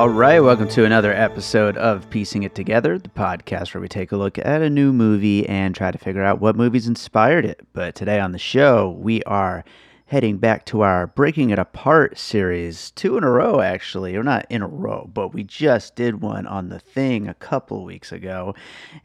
All right, welcome to another episode of Piecing It Together, the podcast where we take a look at a new movie and try to figure out what movies inspired it. But today on the show, we are heading back to our Breaking It Apart series, two in a row actually, or not in a row, but we just did one on The Thing a couple weeks ago.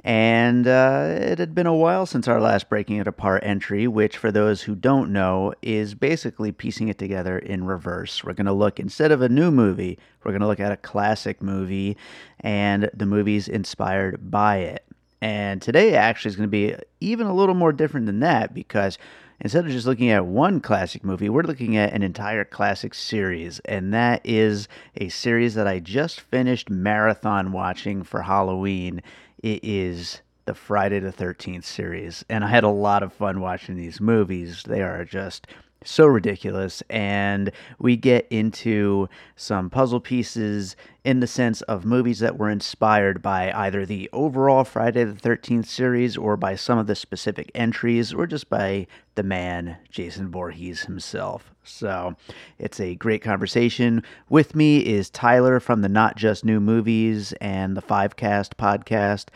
And uh, it had been a while since our last Breaking It Apart entry, which, for those who don't know, is basically piecing it together in reverse. We're going to look, instead of a new movie, we're going to look at a classic movie and the movies inspired by it. And today actually is going to be even a little more different than that because instead of just looking at one classic movie, we're looking at an entire classic series. And that is a series that I just finished marathon watching for Halloween. It is the Friday the 13th series. And I had a lot of fun watching these movies. They are just so ridiculous. And we get into some puzzle pieces in the sense of movies that were inspired by either the overall Friday the 13th series or by some of the specific entries or just by the man, Jason Voorhees himself. So it's a great conversation. With me is Tyler from the Not Just New Movies and the Five Cast podcast.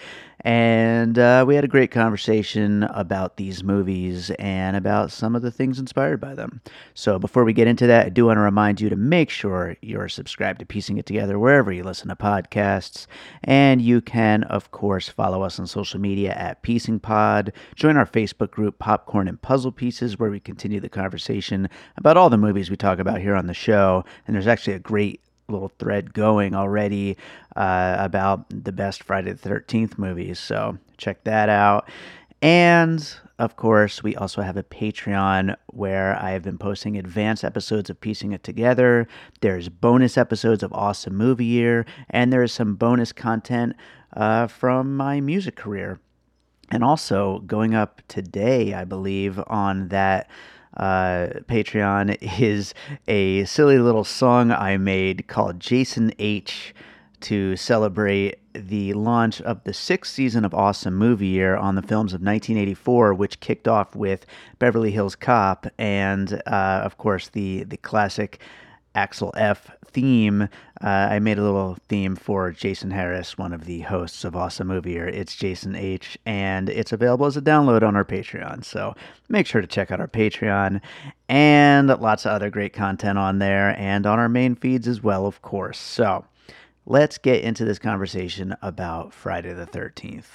And uh, we had a great conversation about these movies and about some of the things inspired by them. So before we get into that, I do want to remind you to make sure you're subscribed to Piecing It Together wherever you listen to podcasts. And you can, of course, follow us on social media at Piecing Pod. Join our Facebook group, Popcorn and Puzzle Pieces, where we continue the conversation about all the movies we talk about here on the show. And there's actually a great little thread going already uh, about the best Friday the 13th movies. So check that out. And of course, we also have a Patreon where I have been posting advanced episodes of Piecing It Together. There's bonus episodes of Awesome Movie Year, and there's some bonus content uh, from my music career. And also, going up today, I believe, on that uh, Patreon is a silly little song I made called Jason H to celebrate the launch of the sixth season of Awesome Movie Year on the films of 1984, which kicked off with Beverly Hills Cop and, uh, of course, the the classic Axel F theme. Uh, I made a little theme for Jason Harris, one of the hosts of Awesome Movie. It's Jason H, and it's available as a download on our Patreon. So make sure to check out our Patreon and lots of other great content on there and on our main feeds as well, of course. So let's get into this conversation about Friday the 13th.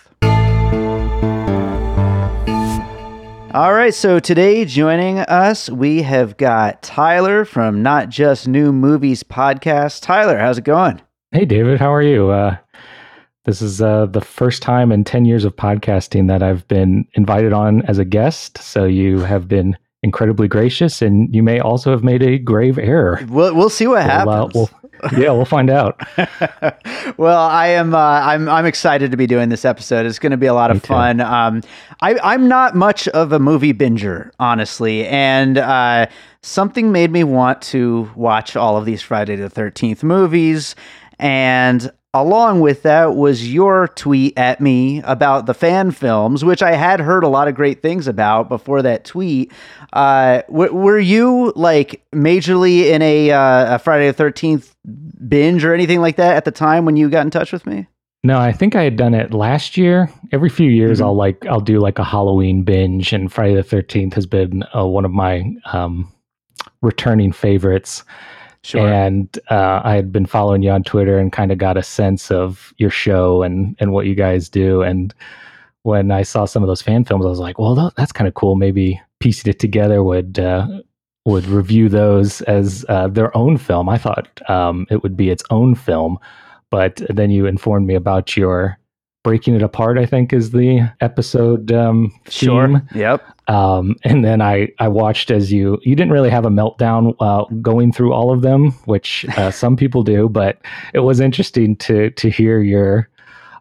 All right, so today joining us, we have got Tyler from Not Just New Movies podcast. Tyler, how's it going? Hey, David, how are you? Uh, this is uh, the first time in 10 years of podcasting that I've been invited on as a guest. So you have been incredibly gracious, and you may also have made a grave error. We'll, we'll see what We'll, uh, happens. we'll- yeah, we'll find out. well, I am. Uh, I'm. I'm excited to be doing this episode. It's going to be a lot of Me too. fun. Um, I, I'm not much of a movie binger, honestly, and uh, something made me want to watch all of these Friday the Thirteenth movies, and along with that was your tweet at me about the fan films, which I had heard a lot of great things about before that tweet. Uh, w- were you like majorly in a, uh, a Friday the Thirteenth binge or anything like that at the time when you got in touch with me? No, I think I had done it last year. Every few years, Mhm. I'll like I'll do like a Halloween binge, and Friday the Thirteenth has been uh, one of my um, returning favorites. Sure. And uh, I had been following you on Twitter and kind of got a sense of your show and and what you guys do. And when I saw some of those fan films, I was like, well, that's kind of cool. Maybe piecing it together would uh, would review those as uh, their own film. I thought um, it would be its own film, but then you informed me about your breaking it apart. I think is the episode um, sure. Yep. Um, and then I I watched as you you didn't really have a meltdown uh, going through all of them, which uh, some people do, but it was interesting to to hear your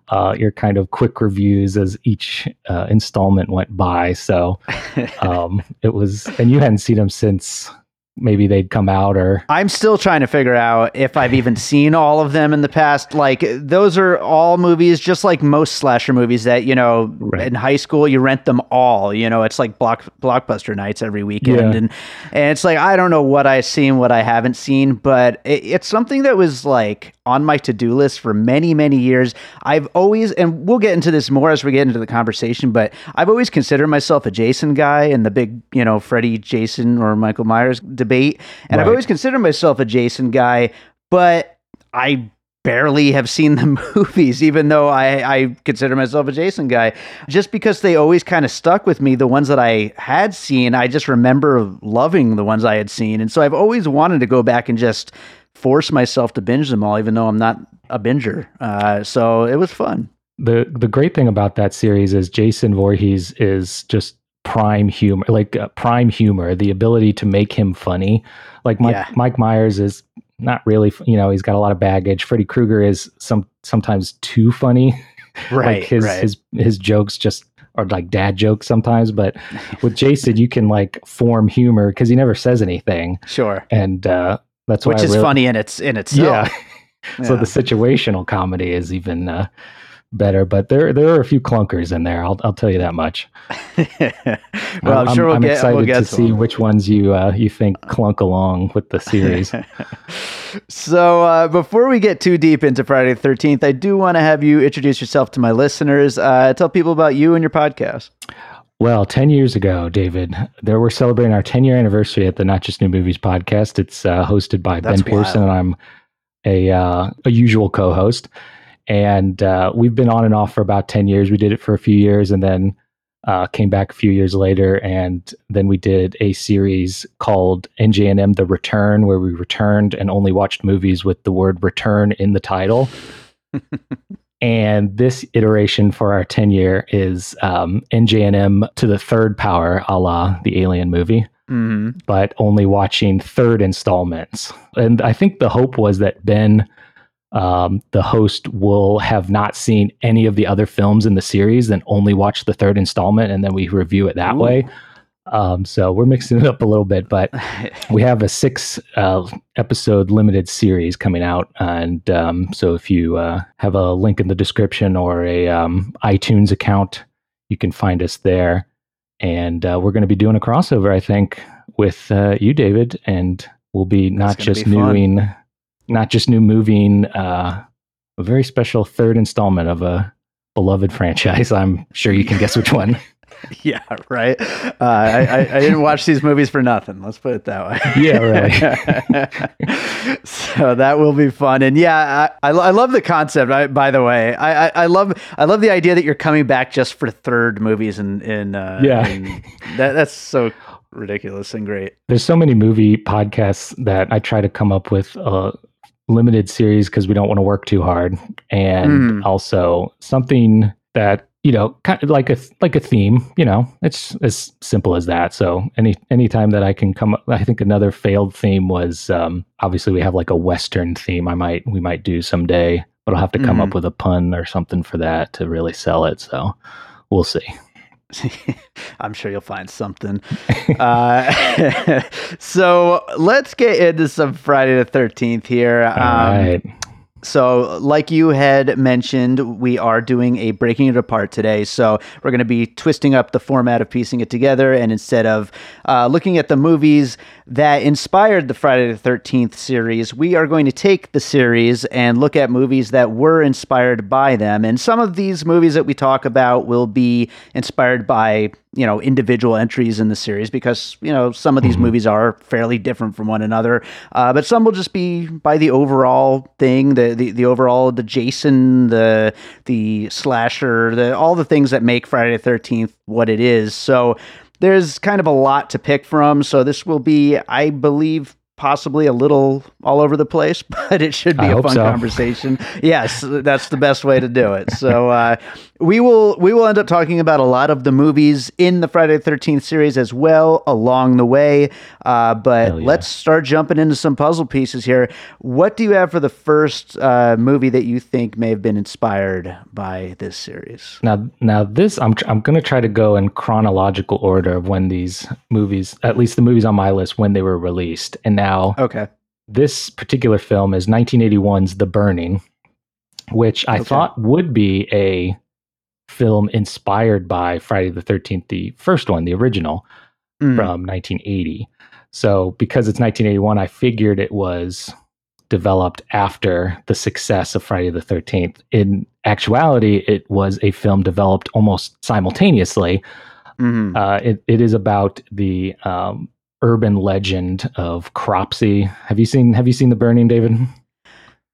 uh, your kind of quick reviews as each uh, installment went by. So um, it was, and you hadn't seen them since maybe they'd come out or I'm still trying to figure out if I've even seen all of them in the past. Like those are all movies just like most slasher movies that, you know, right. in high school you rent them all, you know, it's like block blockbuster nights every weekend yeah. and and it's like I don't know what I've seen, what I haven't seen, but it, it's something that was like on my to-do list for many many years. I've always and we'll get into this more as we get into the conversation, but I've always considered myself a Jason guy and the big, you know, Freddy Jason or Michael Myers debate. And right. I've always considered myself a Jason guy, but I barely have seen the movies, even though I, I consider myself a Jason guy. Just because they always kind of stuck with me, the ones that I had seen, I just remember loving the ones I had seen. And so I've always wanted to go back and just force myself to binge them all, even though I'm not a binger. Uh, so it was fun. The the great thing about that series is Jason Voorhees is just prime humor, like uh, prime humor, the ability to make him funny. Like Mike, yeah. Mike Myers is not really, you know, he's got a lot of baggage. Freddy Krueger is some sometimes too funny. Right. like his right. his his jokes just are like dad jokes sometimes, but with Jason you can like form humor because he never says anything. Sure. And uh that's which is really, funny in its in itself. Yeah. so the situational comedy is even uh better, but there there are a few clunkers in there. I'll I'll tell you that much. well, I'm, I'm sure we'll I'm get, excited we'll get to see which ones you uh, you think clunk along with the series. so uh, before we get too deep into Friday the Thirteenth, I do want to have you introduce yourself to my listeners. Uh, tell people about you and your podcast. Well, 10 years ago, David, there we're celebrating our 10 year anniversary at the Not Just New Movies podcast. It's uh, hosted by That's Ben Pearson, wild. and I'm a, uh, a usual co host and uh, we've been on and off for about 10 years. We did it for a few years and then uh, came back a few years later. And then we did a series called njnm the return where we returned and only watched movies with the word return in the title. And this iteration for our 10 year is um, njnm to the third power a la the alien movie mm-hmm. but only watching third installments. And i think the hope was that ben um, the host will have not seen any of the other films in the series and only watch the third installment, and then we review it that Ooh. way. Um, so we're mixing it up a little bit, but we have a six uh, episode limited series coming out, and um, so if you uh, have a link in the description or a um, iTunes account, you can find us there. And uh, we're going to be doing a crossover, I think, with uh, you, David, and we'll be not just be fun. Not just new moving uh, a very special third installment of a beloved franchise. I'm sure you can guess which one. yeah, right. Uh, I, I, I didn't watch these movies for nothing. Let's put it that way. Yeah, right. so that will be fun, and yeah, I, I, I love the concept. I, by the way, I, I, I love I love the idea that you're coming back just for third movies, and in, in uh, Yeah. that that's so ridiculous and great. There's so many movie podcasts that I try to come up with a limited series because we don't want to work too hard, and Mm. also something that you know, kind of like a like a theme. You know, it's as simple as that. So any anytime that I can come, up, I think another failed theme was um, obviously we have like a Western theme. I might we might do someday, but I'll have to come Mhm. up with a pun or something for that to really sell it. So we'll see. I'm sure you'll find something. uh, so let's get into some Friday the 13th here. All Um, right. So, like you had mentioned, we are doing a breaking it apart today. So, we're going to be twisting up the format of piecing it together. And instead of uh, looking at the movies that inspired the Friday the 13th series, we are going to take the series and look at movies that were inspired by them. And some of these movies that we talk about will be inspired by you know individual entries in the series because you know some of these mm-hmm. movies are fairly different from one another uh, but some will just be by the overall thing the, the the overall the jason the the slasher the all the things that make friday the 13th what it is so there's kind of a lot to pick from so this will be i believe possibly a little all over the place, but it should be I a fun so. conversation. yes, that's the best way to do it. So uh, we will we will end up talking about a lot of the movies in the Friday the Thirteenth series as well along the way. Uh, but yeah. let's start jumping into some puzzle pieces here. What do you have for the first uh, movie that you think may have been inspired by this series? Now, now this I'm I'm going to try to go in chronological order of when these movies, at least the movies on my list, when they were released, and now okay. This particular film is 1981's The Burning, which I okay. thought would be a film inspired by Friday the 13th, the first one, the original mm. from 1980. So because it's 1981, I figured it was developed after the success of Friday the 13th. In actuality, it was a film developed almost simultaneously. Mm-hmm. Uh, it, it is about the um, urban legend of Cropsey. Have you seen Have you seen The Burning, David?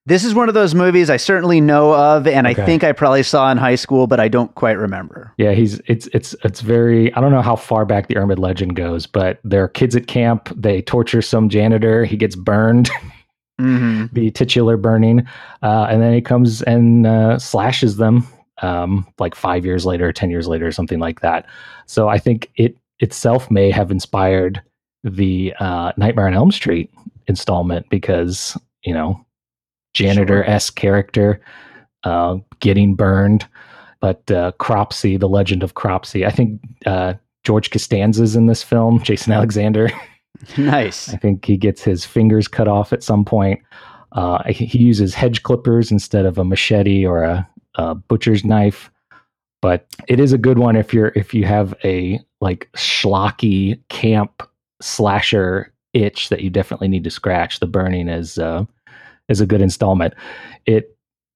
This is one of those movies I certainly know of, and okay. I think I probably saw in high school, but I don't quite remember. Yeah, he's it's it's it's very. I don't know how far back the urban legend goes, but there are kids at camp. They torture some janitor. He gets burned. Mm-hmm. the titular burning, uh, and then he comes and uh, slashes them um, like five years later, ten years later, something like that. So I think it itself may have inspired the uh, Nightmare on Elm Street installment because you know janitor esque character uh, getting burned, but uh, Cropsey, the legend of Cropsey. I think uh, George Costanza's in this film. Jason Alexander. nice. I think he gets his fingers cut off at some point. Uh, he uses hedge clippers instead of a machete or a, a butcher's knife but it is a good one if you're if you have a like schlocky camp slasher itch that you definitely need to scratch. The Burning is uh, is a good installment. It,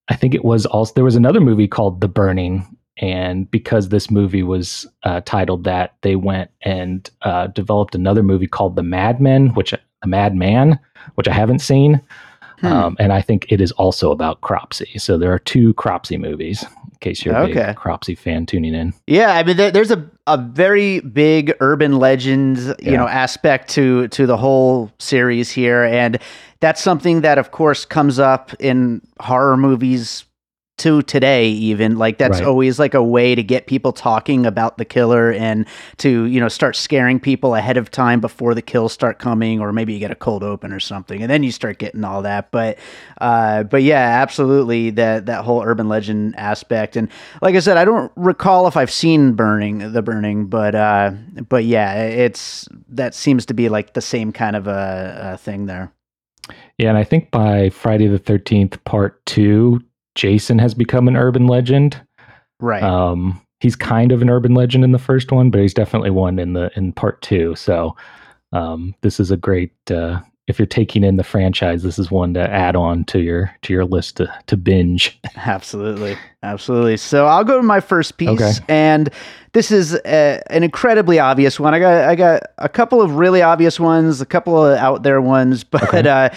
I think it was also there was another movie called The Burning, and because this movie was uh, titled that, they went and uh, developed another movie called The Madmen, which The Madman, which I haven't seen. Hmm. Um, and I think it is also about Cropsey. So there are two Cropsey movies in case you're a okay. big Cropsey fan tuning in. Yeah, I mean, there, there's a, a very big urban legends, you yeah. know, aspect to to the whole series here, and that's something that, of course, comes up in horror movies to today even like that's right. always like a way to get people talking about the killer and to you know start scaring people ahead of time before the kills start coming or maybe you get a cold open or something and then you start getting all that. But uh but yeah absolutely that that whole urban legend aspect. And like i said i don't recall if i've seen burning the burning but uh but yeah it's that seems to be like the same kind of a, a thing there. Yeah, and I think by Friday the 13th, part two, Jason has become an urban legend. Right. Um, he's kind of an urban legend in the first one, but he's definitely one in the in part two. So um, this is a great. Uh, if you're taking in the franchise, this is one to add on to your to your list to, to binge. Absolutely, absolutely. So I'll go to my first piece, okay. and this is a, an incredibly obvious one. I got I got a couple of really obvious ones, a couple of out there ones, but okay. uh,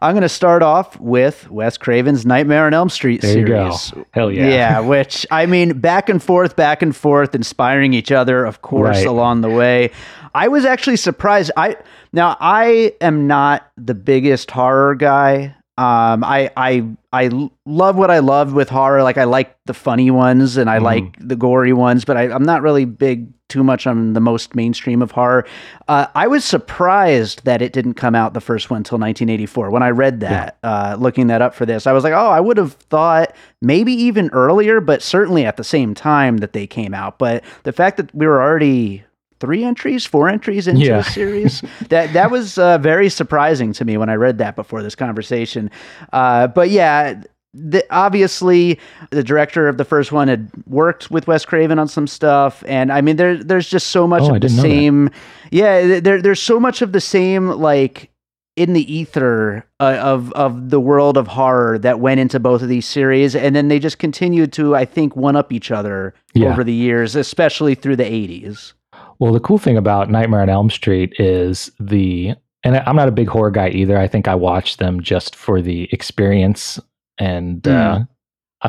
I'm going to start off with Wes Craven's Nightmare on Elm Street there series. You go. Hell yeah. Yeah, which I mean, back and forth, back and forth, inspiring each other, of course, right. along the way. I was actually surprised. I now I am not the biggest horror guy. Um, I I I love what I love with horror. Like I like the funny ones and I mm. like the gory ones, but I, am not really big too much on the most mainstream of horror. Uh, I was surprised that it didn't come out the first one until 1984. When I read that, yeah. uh, looking that up for this, I was like, oh, I would have thought maybe even earlier, but certainly at the same time that they came out. But the fact that we were already three entries, four entries into yeah. the series. that that was uh, very surprising to me when I read that before this conversation. Uh, but yeah, the, obviously the director of the first one had worked with Wes Craven on some stuff, and I mean there there's just so much Oh, of the didn't know that. same. Yeah, there there's so much of the same like in the ether uh, of of the world of horror that went into both of these series, and then they just continued to I think one up each other Yeah. over the years, especially through the 80s. Well, the cool thing about Nightmare on Elm Street is the, and I'm not a big horror guy either. I think I watch them just for the experience. And uh,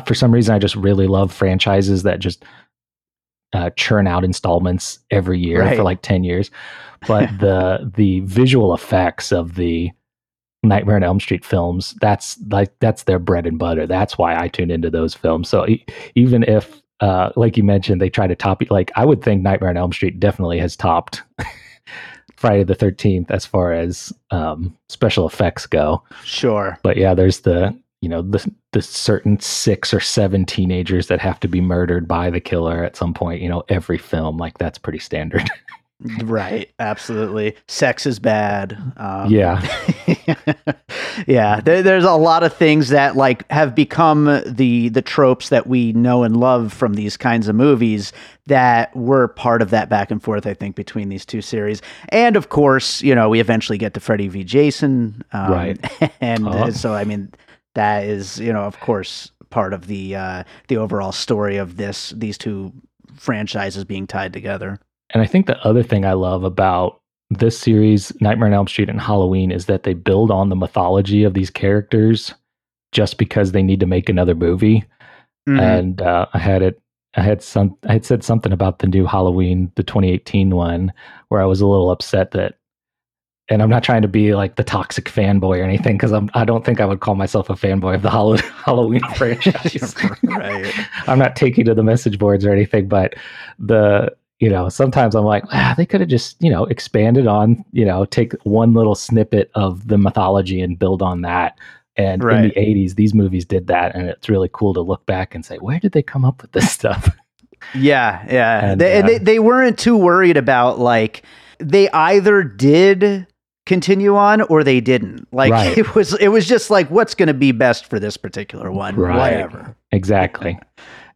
for some reason, I just really love franchises that just uh, churn out installments every year Right. for like 10 years. But the the visual effects of the Nightmare on Elm Street films, that's like that's their bread and butter. That's why I tune into those films. So e- even if uh, like you mentioned, they try to top it. Like I would think Nightmare on Elm Street definitely has topped Friday the Thirteenth as far as um, special effects go. Sure. But yeah, there's the you know the the certain six or seven teenagers that have to be murdered by the killer at some point. You know, every film like that's pretty standard. Right, absolutely. Sex is bad. Um, Yeah. yeah. There, there's a lot of things that like have become the the tropes that we know and love from these kinds of movies that were part of that back and forth. I think between these two series, and of course, you know, we eventually get to Freddy v. Jason, um, Right. And Oh. uh, so, I mean, that is you know, of course, part of the uh, the overall story of this these two franchises being tied together. And I think the other thing I love about this series, Nightmare on Elm Street and Halloween, is that they build on the mythology of these characters just because they need to make another movie. Mhm. And uh, I had it. I had some. I had said something about the new Halloween, the 2018 one, where I was a little upset that. And I'm not trying to be like the toxic fanboy or anything because I'm. I don't think I would call myself a fanboy of the Hall- Halloween franchise. right. I'm not taking to the message boards or anything, but the you know sometimes I'm like, ah, they could have just you know expanded on you know take one little snippet of the mythology and build on that. And in the 80s, these movies did that, and it's really cool to look back and say, where did they come up with this stuff? Yeah, yeah. And, they, uh, they they weren't too worried about like they either did continue on or they didn't. Like Right. it was it was just like what's going to be best for this particular one, Right. whatever. exactly.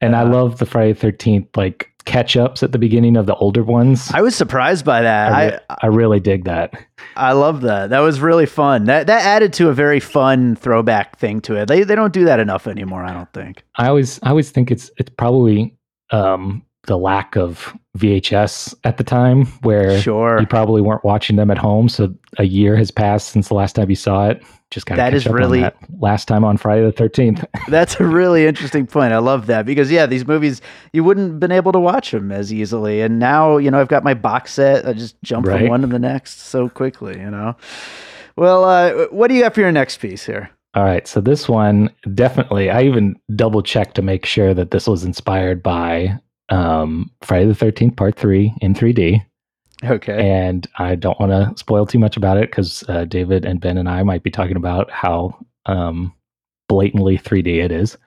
And I Uh, love the Friday 13th like catch ups at the beginning of the older ones. I was surprised by that. I, I I really dig that. I love that. That was really fun. That that added to a very fun throwback thing to it. They they don't do that enough anymore, I don't think. I always I always think it's it's probably um, the lack of VHS at the time where Sure. you probably weren't watching them at home. So a year has passed since the last time you saw it. Just got That is really- that last time on Friday the Thirteenth. That's a really interesting point. I love that because yeah, these movies you wouldn't been able to watch them as easily, and now you know I've got my box set. I just jump from one to the next so quickly. You know. Well, uh, what do you got for your next piece here? All right, so this one definitely. I even double checked to make sure that this was inspired by um, Friday the Thirteenth Part Three in 3D. Okay. and I don't want to spoil too much about it because uh, David and Ben and I might be talking about how um, blatantly 3D it is.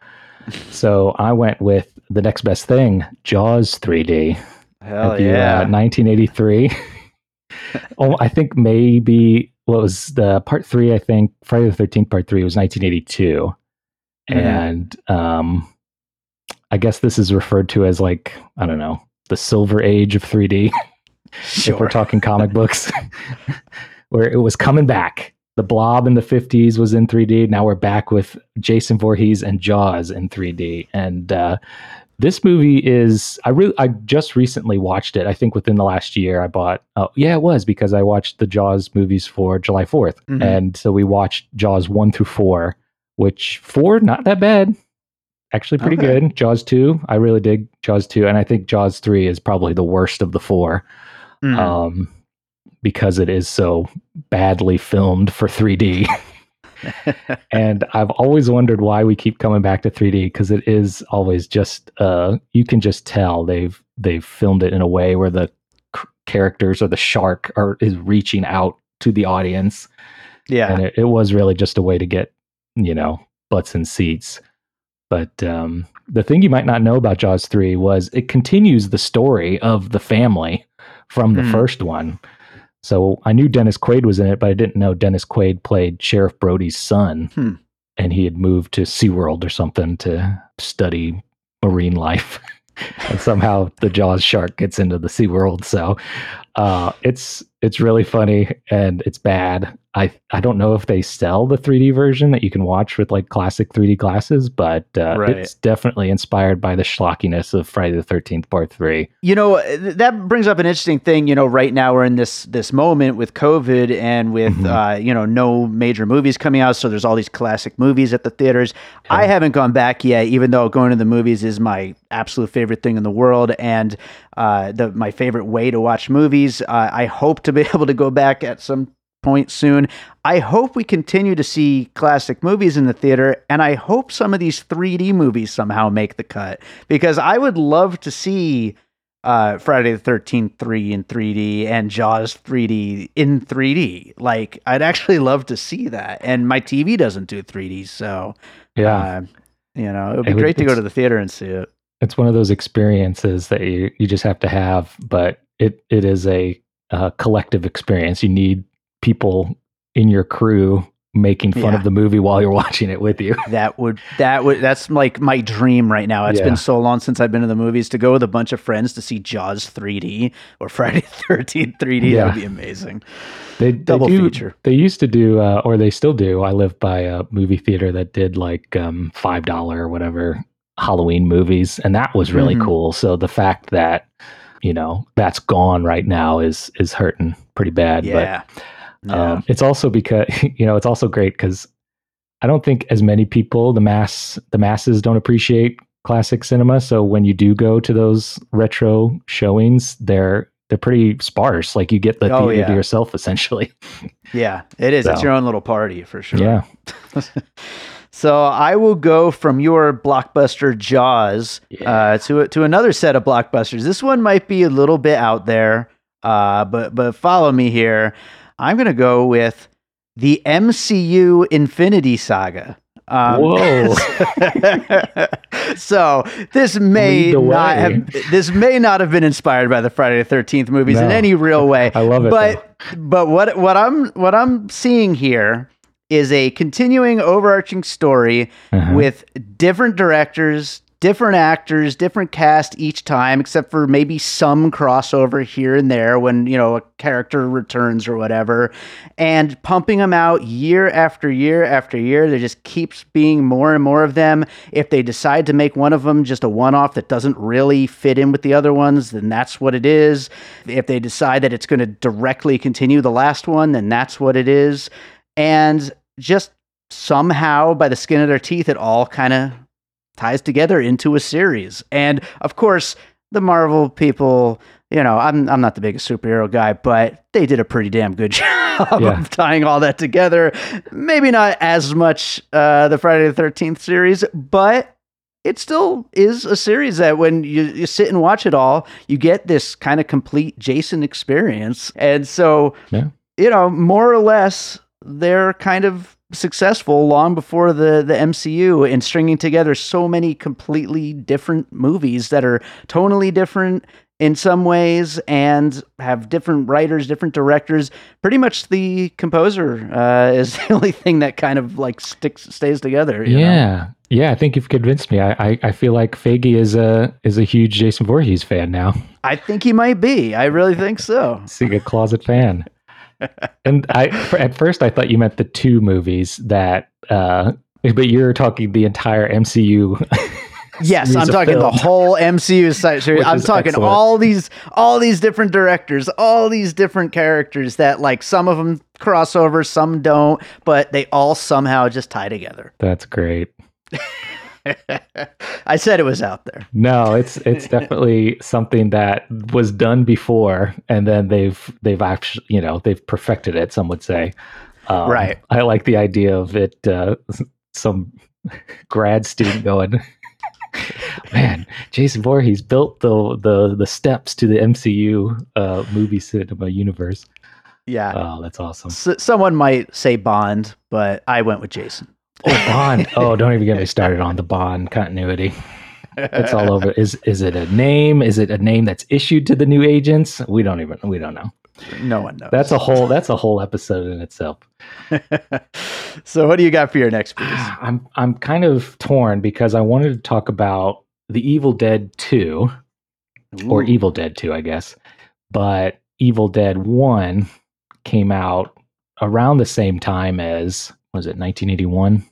So I went with the next best thing, Jaws 3D. Hell Have you, yeah. uh, 1983. oh, I think maybe what was the part three? I think Friday the 13th part three was 1982, Mhm. and um, I guess this is referred to as like I don't know the silver age of 3D sure. if we're talking comic books, where it was coming back. The Blob in the 50s was in 3D. Now we're back with Jason Voorhees and Jaws in 3D. And uh, this movie is I really I just recently watched it. I think within the last year I bought oh yeah, it was because I watched the Jaws movies for July 4th. Mm-hmm. And so we watched Jaws 1 through 4, which 4 not that bad. Actually pretty okay. good. Jaws 2, I really dig Jaws 2 and I think Jaws 3 is probably the worst of the 4 mm. um, because it is so badly filmed for 3D. and I've always wondered why we keep coming back to 3D because it is always just uh, you can just tell they've they've filmed it in a way where the c- characters or the shark are is reaching out to the audience. Yeah, and it, it was really just a way to get you know butts and seats. But um, the thing you might not know about Jaws 3 was it continues the story of the family from the Hmm. first one. So I knew Dennis Quaid was in it, but I didn't know Dennis Quaid played Sheriff Brody's son. Hmm. and he had moved to SeaWorld or something to study marine life. and somehow the Jaws shark gets into the SeaWorld. So uh, it's it's really funny and it's bad. I I don't know if they sell the 3D version that you can watch with like classic 3D glasses, but uh, Right. it's definitely inspired by the schlockiness of Friday the 13th Part 3. You know, that brings up an interesting thing. You know, right now we're in this this moment with COVID and with Mhm. uh, you know no major movies coming out, so there's all these classic movies at the theaters. I haven't gone back yet, even though going to the movies is my absolute favorite thing in the world and uh, the my favorite way to watch movies. Uh, I hope to be able to go back at some point soon. I hope we continue to see classic movies in the theater, and I hope some of these 3D movies somehow make the cut because I would love to see uh, Friday the 13th 3 in 3D and Jaws 3D in 3D. Like, I'd actually love to see that. And my TV doesn't do 3D, so, Yeah. uh, you know, it would be It would- great to go to the theater and see it. it's one of those experiences that you, you just have to have, but it, it is a, uh collective experience. You need people in your crew making fun Yeah. of the movie while you're watching it with you. That would that would that's like my dream right now. It's Yeah. been so long since I've been to the movies to go with a bunch of friends to see Jaws 3D or Friday the 13th 3D. That would be amazing. They, Double they do, feature. They used to do, uh, or they still do. I live by a movie theater that did like um, five dollar or whatever Halloween movies, and that was really Mhm. cool. So the fact that you know that's gone right now is is hurting pretty bad. Yeah. But Yeah. um, it's also because you know it's also great because I don't think as many people the mass the masses don't appreciate classic cinema. So when you do go to those retro showings, they're they're pretty sparse. Like you get the Oh, theater to yourself essentially. yeah, it is. It's your own little party for sure. Yeah. so I will go from your blockbuster Jaws uh, to to another set of blockbusters. This one might be a little bit out there, uh, but but follow me here. I'm gonna go with the MCU Infinity Saga. Um, Whoa. so this may not have this may not have been inspired by the Friday the Thirteenth movies in any real way. I love it. but but what what I'm what I'm seeing here is a continuing overarching story. Uh-huh. with different directors, different actors, different cast each time, except for maybe some crossover here and there when you know a character returns or whatever, and pumping them out year after year after year. There just keeps being more and more of them. If they decide to make one of them just a one-off that doesn't really fit in with the other ones, then that's what it is. If they decide that it's going to directly continue the last one, then that's what it is. And just somehow by the skin of their teeth it all kind of ties together into a series and of course the marvel people you know i'm i'm not the biggest superhero guy but they did a pretty damn good job Yeah. of tying all that together maybe not as much uh the friday the 13th series but it still is a series that when you, you sit and watch it all you get this kind of complete jason experience and so Yeah. you know more or less they're kind of successful long before the the MCU in stringing together so many completely different movies that are tonally different in some ways and have different writers, different directors. Pretty much the composer uh, is the only thing that kind of like sticks stays together. you know? yeah, yeah. I think you've convinced me. I, I, I feel like Feige is a is a huge Jason Voorhees fan now. I think he might be. I really think so. Seeing a closet fan. And I at first I thought you meant the two movies that. uh but you're talking the entire MCU. Yes, I'm talking the whole MCU series. I'm talking excellent. all these all these different directors, all these different characters that like some of them cross over, some don't, but they all somehow just tie together. That's great. I said it was out there. No, it's it's definitely something that was done before, and then they've they've actually you know they've perfected it. Some would say, um, Right. I like the idea of it. Uh, some grad student going, man, Jason Voorhees built the the the steps to the MCU uh, movie cinema universe. Yeah. Oh, that's awesome. S- someone might say Bond, but I went with Jason. Oh, Bond. Oh, don't even get me started on the Bond continuity. It's all over. Is is it a name? Is it a name that's issued to the new agents? We don't even we don't know. No one knows. That's a whole that's a whole episode in itself. so what do you got for your next piece? I'm I'm kind of torn because I wanted to talk about The Evil Dead 2 or Evil Dead 2, I guess. But Evil Dead 1 came out around the same time as was it 1981?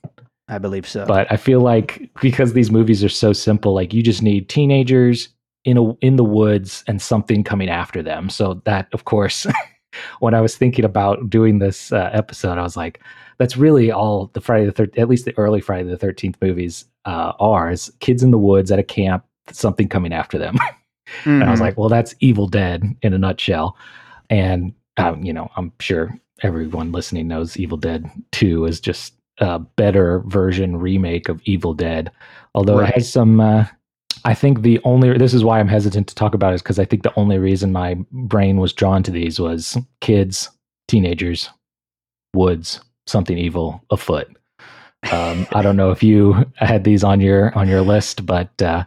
I believe so. But I feel like because these movies are so simple, like you just need teenagers in a in the woods and something coming after them. So that, of course, when I was thinking about doing this uh, episode, I was like, that's really all the Friday the third, at least the early Friday the Thirteenth movies uh, are: is kids in the woods at a camp, something coming after them. And I was Mhm. like, well, that's Evil Dead in a nutshell. And, um, you know, I'm sure everyone listening knows Evil Dead 2 is just a better version remake of Evil Dead. Although Right. it has some, uh, I think the only, this is why I'm hesitant to talk about it, is because I think the only reason my brain was drawn to these was kids, teenagers, woods, something evil afoot. Um, I don't know if you had these on your on your list, but uh,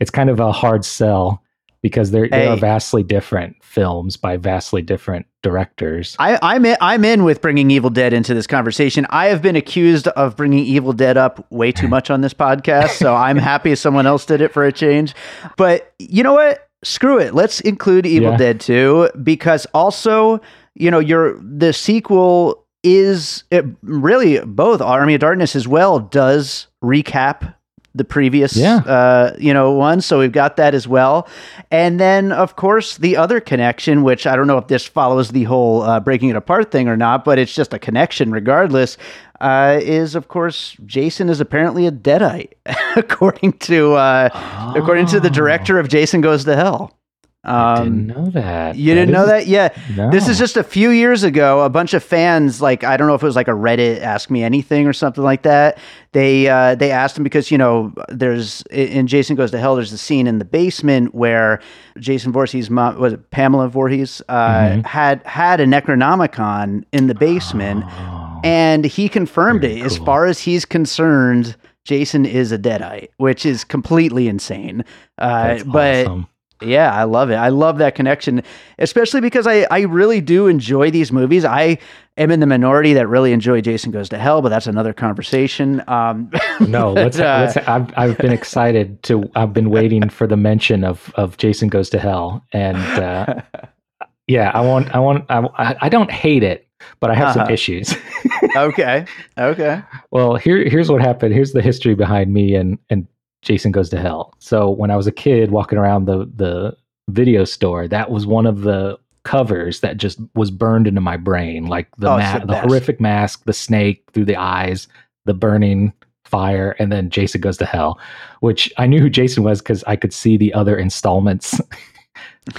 it's kind of a hard sell because they're they are vastly different films by vastly different directors. I, I'm in, I'm in with bringing Evil Dead into this conversation. I have been accused of bringing Evil Dead up way too much on this podcast, so I'm happy someone else did it for a change. But you know what? Screw it. Let's include Evil Yeah. Dead 2 because also, you know, your the sequel is it, really both Army of Darkness as well does recap the previous Yeah. uh you know one. So we've got that as well. And then of course the other connection which i don't know if this follows the whole uh, breaking it apart thing or not but it's just a connection regardless uh, is of course jason is apparently a deadite according to uh according to the Oh, director of jason goes to hell I didn't um know that. you didn't know that yeah this is just a few years ago. A bunch of fans, like I don't know if it was like a Reddit Ask Me Anything or something like that. They uh, they asked him because you know there's in Jason Goes to Hell. There's a scene in the basement where Jason Voorhees' mom was it Pamela Voorhees uh, Mhm. had had a Necronomicon in the basement, Oh. and he confirmed it. As far as he's concerned, Jason is a deadite, which is completely insane. Uh, That's but awesome. Yeah, I love it. I love that connection, especially because I, I really do enjoy these movies. I am in the minority that really enjoy Jason Goes to Hell, but that's another conversation. Um, No, let's. but, uh, let's I've I've been excited to. I've been waiting for the mention of of Jason Goes to Hell, and uh, yeah, I want. I want. I, I don't hate it, but I have some Uh-huh. issues. okay, okay. well, here here's what happened. Here's the history behind me and and Jason Goes to Hell. So when I was a kid walking around the the video store, that was one of the covers that just was burned into my brain, like the Oh, ma- the the horrific mask, the snake through the eyes, the burning fire, and then Jason Goes to Hell, which I knew who Jason was because I could see the other installments.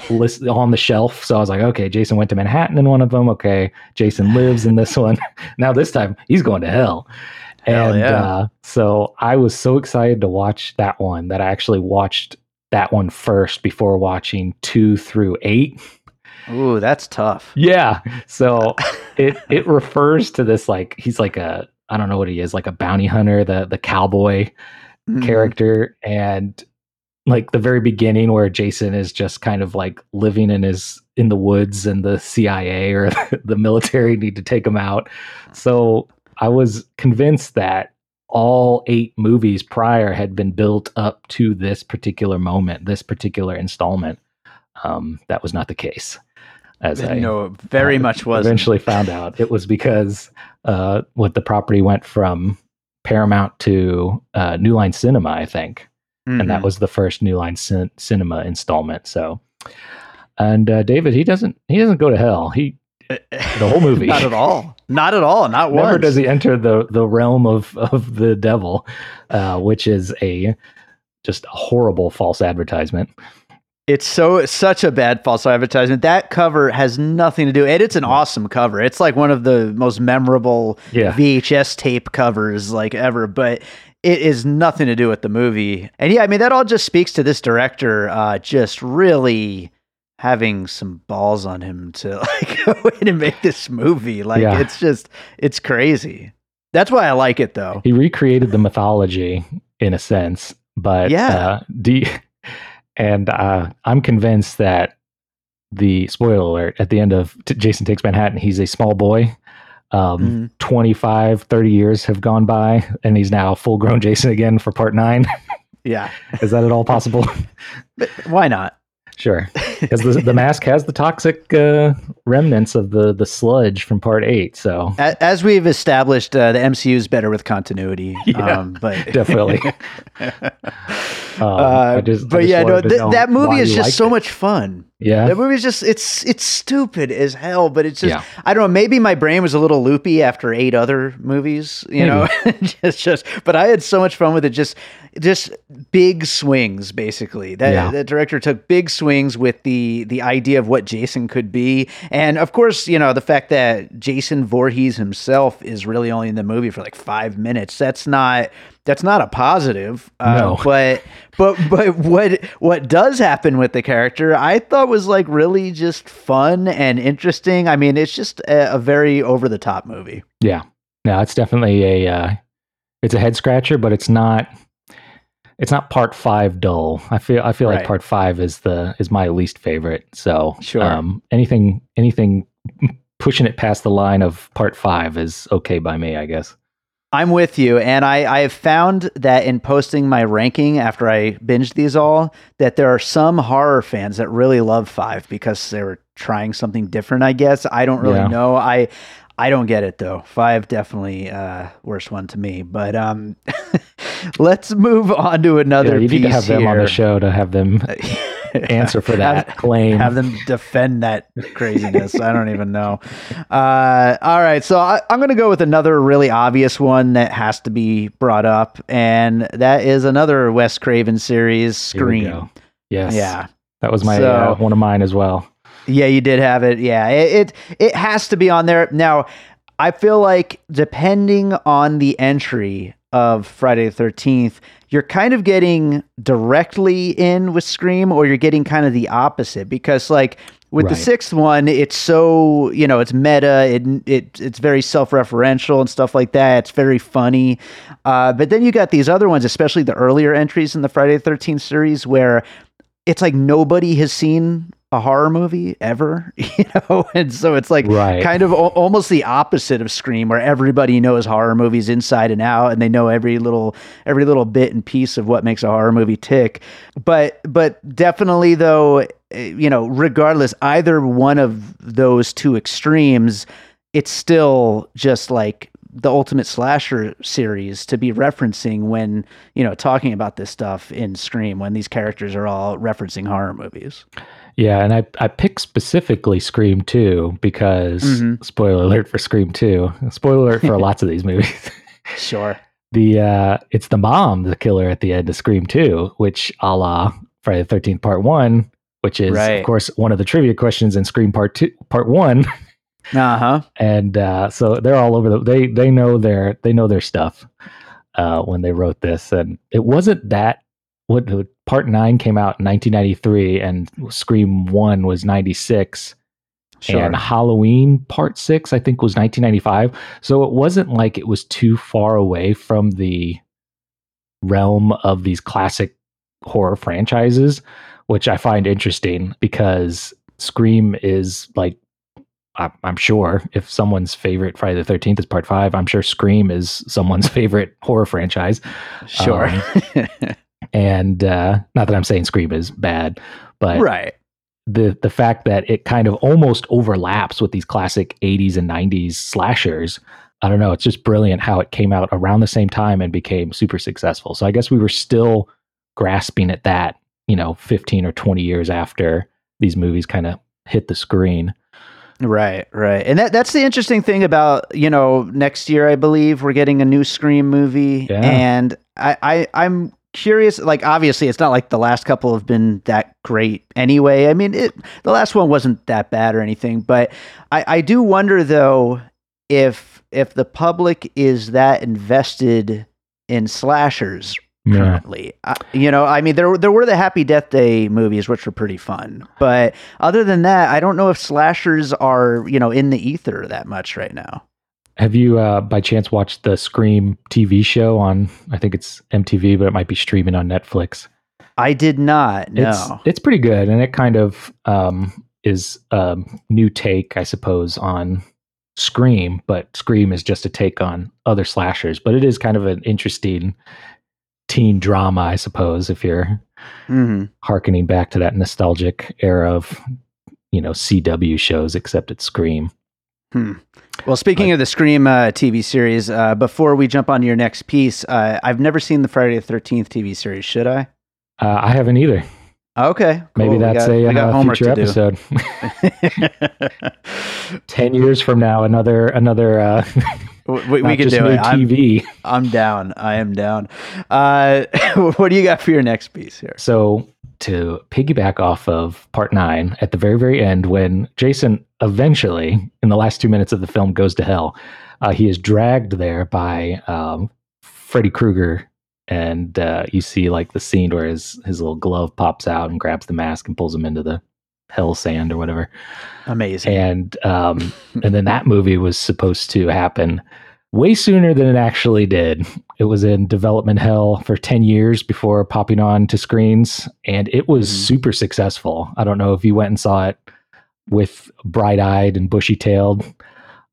list on the shelf so i was like okay jason went to manhattan in one of them okay jason lives in this one now this time he's going to hell Hell and yeah. uh, so I was so excited to watch that one that I actually watched that one first before watching two through eight. Ooh, that's tough. Yeah. So it it refers to this like he's like a I don't know what he is, like a bounty hunter, the the cowboy Mhm. character. And like the very beginning where Jason is just kind of like living in his in the woods and the CIA or the military need to take him out. So I was convinced that all eight movies prior had been built up to this particular moment, this particular installment. Um, that was not the case. As I no, very uh, much was eventually found out it was because uh, what the property went from Paramount to uh, New Line Cinema, I think, and Mm-hmm. that was the first New Line cin- Cinema installment. So, and uh, David, he doesn't he doesn't go to hell. He the whole movie. not at all. Not at all. Not once. never does he enter the the realm of of the devil, uh, which is a just a horrible false advertisement. It's so such a bad false advertisement. That cover has nothing to do, and it's an awesome cover. It's like one of the most memorable Yeah. VHS tape covers like ever, but it is nothing to do with the movie. And yeah, I mean that all just speaks to this director uh, just really having some balls on him to like go in and make this movie. Like Yeah. it's just it's crazy. That's why I like it though. He recreated the mythology in a sense, but Yeah. uh, you- and uh, I'm convinced that the spoiler alert at the end of T- Jason Takes Manhattan, he's a small boy. Um, Mhm. 25, 30 years have gone by, and he's now full grown Jason again for part nine. Yeah. Is that at all possible? Why not? sure. Because the, the mask has the toxic uh, remnants of the, the sludge from part eight. So A- As we've established, uh, the MCU is better with continuity. Yeah, um, but definitely. Um, Uh, I just- but yeah, no, th- that movie is just so it. much fun. Yeah. That movie is just it's it's stupid as hell, but it's just Yeah. I don't know. Maybe my brain was a little loopy after eight other movies, you know. just just, but I had so much fun with it. Just just big swings, basically. That Yeah. the director took big swings with the the the idea of what Jason could be, and of course, you know the fact that Jason Voorhees himself is really only in the movie for like five minutes. That's not that's not a positive. Uh, No. but but but what what does happen with the character i thought was like really just fun and interesting i mean it's just a, a very over the top movie Yeah. No, it's definitely a uh, it's a head scratcher, but it's not it's not part five dull. I feel I feel Right. like part five is the is my least favorite. So Sure. um, anything anything pushing it past the line of part five is okay by me, I guess. i'm with you and i i have found that in posting my ranking after i binged these all that there are some horror fans that really love five because they were trying something different i guess i don't really Yeah. know i I don't get it though. Five definitely uh worst one to me. But um let's move on to another Yeah, you need to have them on the show to have them answer for that Have- claim. have them defend that craziness. I don't even know. Uh, all right, so I, I'm going to go with another really obvious one that has to be brought up, and that is another Wes Craven series, Scream. Yes. Yeah, That was my So- uh, one of mine as well. Yeah, you did have it. Yeah, it, it it has to be on there now. I feel like depending on the entry of Friday the Thirteenth, you're kind of getting directly in with Scream, or you're getting kind of the opposite because, like, with the sixth one, it's so you know it's meta, it, it it's very self-referential and stuff like that. It's very funny, uh, but then you got these other ones, especially the earlier entries in the Friday the Thirteenth series, where it's like nobody has seen a horror movie ever, you know, and so it's like Right. kind of al- almost the opposite of Scream, where everybody knows horror movies inside and out, and they know every little every little bit and piece of what makes a horror movie tick. But but definitely though, eh, you know, regardless, either one of those two extremes, it's still just like the ultimate slasher series to be referencing when you know talking about this stuff in Scream when these characters are all referencing horror movies. Yeah, and I I picked specifically Scream 2 because Mhm. spoiler alert for Scream 2. Spoiler alert for lots of these movies. Sure. the uh it's the mom, the killer at the end of Scream 2, which a la Friday the Thirteenth Part One, which is Right. of course one of the trivia questions in Scream Part Two Part One. Uh huh. and uh so they're all over the they they know their they know their stuff uh when they wrote this and it wasn't that what part 9 came out in 1993 and scream 1 was 96 Sure. and halloween part 6 i think was 1995 so it wasn't like it was too far away from the realm of these classic horror franchises which i find interesting because scream is like I'm sure if someone's favorite Friday the Thirteenth is Part Five, I'm sure Scream is someone's favorite horror franchise. sure. um, And uh, not that I'm saying Scream is bad, but right. the the fact that it kind of almost overlaps with these classic 80s and 90s slashers. I don't know. It's just brilliant how it came out around the same time and became super successful. So I guess we were still grasping at that, you know, 15 or 20 years after these movies kind of hit the screen. Right, right. And that that's the interesting thing about, you know, next year I believe we're getting a new Scream movie. Yeah. And I, I I'm curious, like obviously it's not like the last couple have been that great anyway. I mean it the last one wasn't that bad or anything, but I, I do wonder though if if the public is that invested in slashers currently. Uh, you know, I mean, there there were the Happy Death Day movies, which were pretty fun, but other than that, I don't know if slashers are you know in the ether that much right now. Have you, uh, by chance, watched the Scream TV show on? I think it's MTV, but it might be streaming on Netflix. I did not. No. It's it's pretty good, and it kind of um, is a new take, I suppose, on Scream, but Scream is just a take on other slashers. But it is kind of an interesting teen drama, I suppose, if you're hmm harkening back to that nostalgic era of you know CW shows, except it's Scream. Hmm. Well, speaking of the Scream uh, TV series, uh, before we jump on to your next piece, uh, I've never seen the Friday the Thirteenth TV series. Should I? Uh, I haven't either. Okay, Maybe cool. We that's got- a uh, future episode. Ten years from now, another another. Uh, we we, can do it. I'm, TV. I'm down. I am down. Uh, what do you got for your next piece here? So to piggyback off of part nine, at the very very end, when Jason eventually, in the last two minutes of the film, goes to hell, uh, he is dragged there by um, Freddy Krueger. And uh, you see like the scene where his his little glove pops out and grabs the mask and pulls him into the hell sand or whatever. Amazing. and um, and then that movie was supposed to happen way sooner than it actually did. It was in development hell for ten years before popping on to screens, and it was Mhm. super successful. I don't know if you went and saw it with bright eyed and bushy tailed,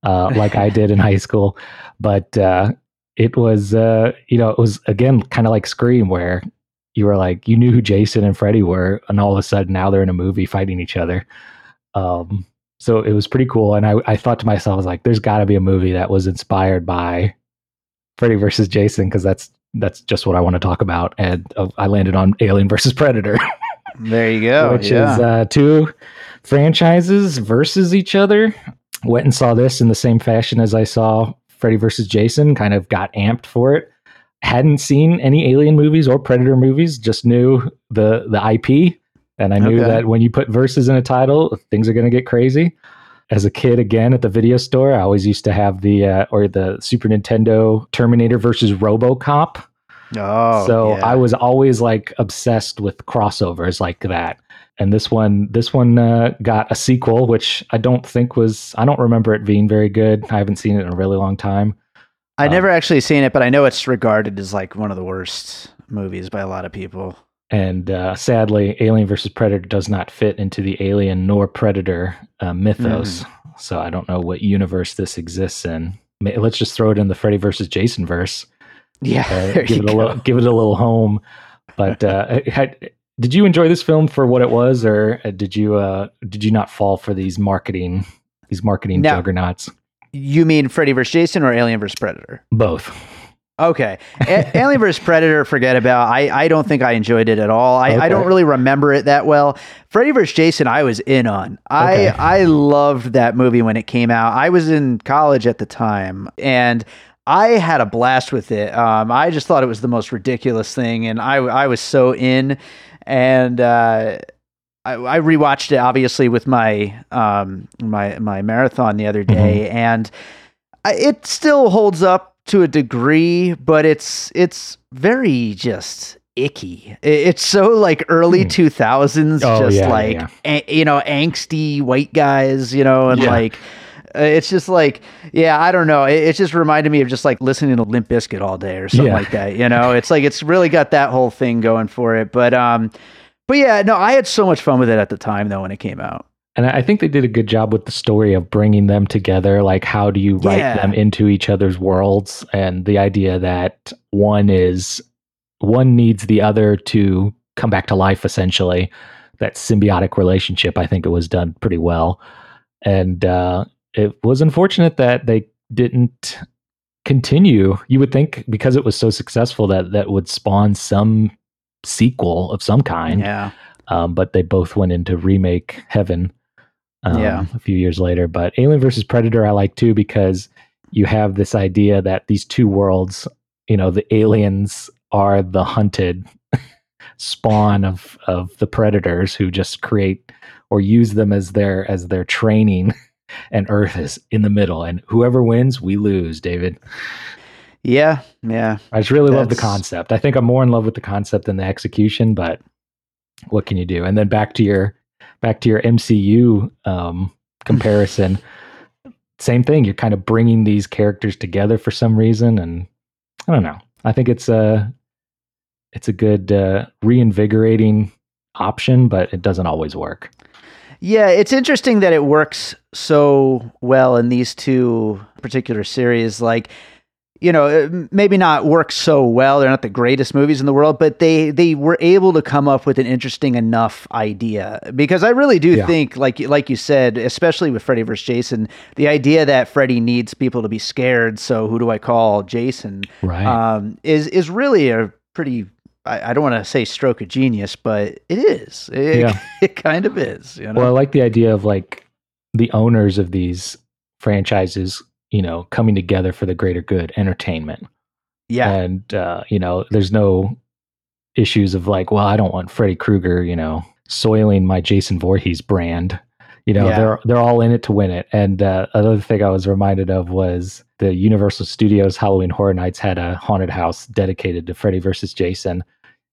uh, like I did in high school, but uh, it was uh, you know it was again kind of like Scream where. You were like, you knew who Jason and Freddy were, and all of a sudden now they're in a movie fighting each other. Um, so it was pretty cool. And I, I thought to myself, I was like, there's got to be a movie that was inspired by Freddy versus Jason because that's that's just what I want to talk about. And uh, I landed on Alien versus Predator, there you go. which yeah. is uh, two franchises versus each other. Went and saw this in the same fashion as I saw Freddy versus Jason. Kind of got amped for it. Hadn't seen any Alien movies or Predator movies. Just knew the the IP, and I knew Okay. that when you put verses in a title, things are going to get crazy. As a kid, again at the video store, I always used to have the uh, or the Super Nintendo Terminator versus RoboCop. oh, so yeah. I was always like obsessed with crossovers like that. And this one, this one uh, got a sequel, which I don't think was. I don't remember it being very good. I haven't seen it in a really long time. I um, never actually seen it, but I know it's regarded as like one of the worst movies by a lot of people. And uh, sadly, Alien versus Predator does not fit into the Alien nor Predator uh, mythos. So I don't know what universe this exists in. Let's just throw it in the Freddy versus Jason verse. Yeah, Uh, there give you it a go. little, give it a little home. But uh, had, did you enjoy this film for what it was, or uh, did you uh, did you not fall for these marketing these marketing No. juggernauts? You mean Freddy versus Jason or Alien versus Predator? Both. Okay. A- Alien vs. Predator, forget about. I, I don't think I enjoyed it at all. I, I don't really remember it that well. Freddy vs. Jason, I was in on. I, Okay. I loved that movie when it came out. I was in college at the time and I had a blast with it. Um, I just thought it was the most ridiculous thing and I, I was so in. And uh, I, I rewatched it obviously with my um, my my marathon the other day, and I, it still holds up to a degree, but it's it's very just icky. It's so like early Hmm. two thousands, Oh, just yeah, like yeah. a- you know angsty white guys, you know, and Yeah. like. uh, It's just like, yeah, I don't know. It, it just reminded me of just like listening to Limp Bizkit all day or something like that. You know, it's like it's really got that whole thing going for it. But um, but yeah, no, I had so much fun with it at the time though when it came out. And I think they did a good job with the story of bringing them together. Like, how do you write Yeah. them into each other's worlds? And the idea that one is, one needs the other to come back to life, essentially. That symbiotic relationship, I think it was done pretty well. And uh, it was unfortunate that they didn't continue. You would think because it was so successful that that would spawn some sequel of some kind Yeah, um, but they both went into remake heaven um, Yeah. a few years later. But Alien versus Predator, I like too because you have this idea that these two worlds, you know, the aliens are the hunted spawn of of the predators who just create or use them as their as their training and earth is in the middle and whoever wins we lose david yeah, yeah. i just really love the concept i think i'm more in love with the concept than the execution but what can you do and then back to your back to your mcu um comparison. Same thing you're kind of bringing these characters together for some reason and i don't know. I think it's a it's a good uh, reinvigorating option but it doesn't always work. Yeah, it's interesting that it works so well in these two particular series. Like, you know, uh, maybe not work so well. They're not the greatest movies in the world, but they they were able to come up with an interesting enough idea. Because I really do Yeah. think, like like you said, especially with Freddy vs. Jason, the idea that Freddy needs people to be scared. So who do I call? Jason Right. um, is is really a pretty. I, I don't want to say stroke of genius, but it is. It, Yeah. it kind of is. You know? Well, I like the idea of like the owners of these franchises, you know, coming together for the greater good, entertainment. yeah. And uh, you know, there's no issues of like, well, I don't want Freddy Krueger, you know, soiling my Jason Voorhees brand. You know, Yeah. they're they're all in it to win it. And uh, another thing I was reminded of was the Universal Studios Halloween Horror Nights had a haunted house dedicated to Freddy versus Jason.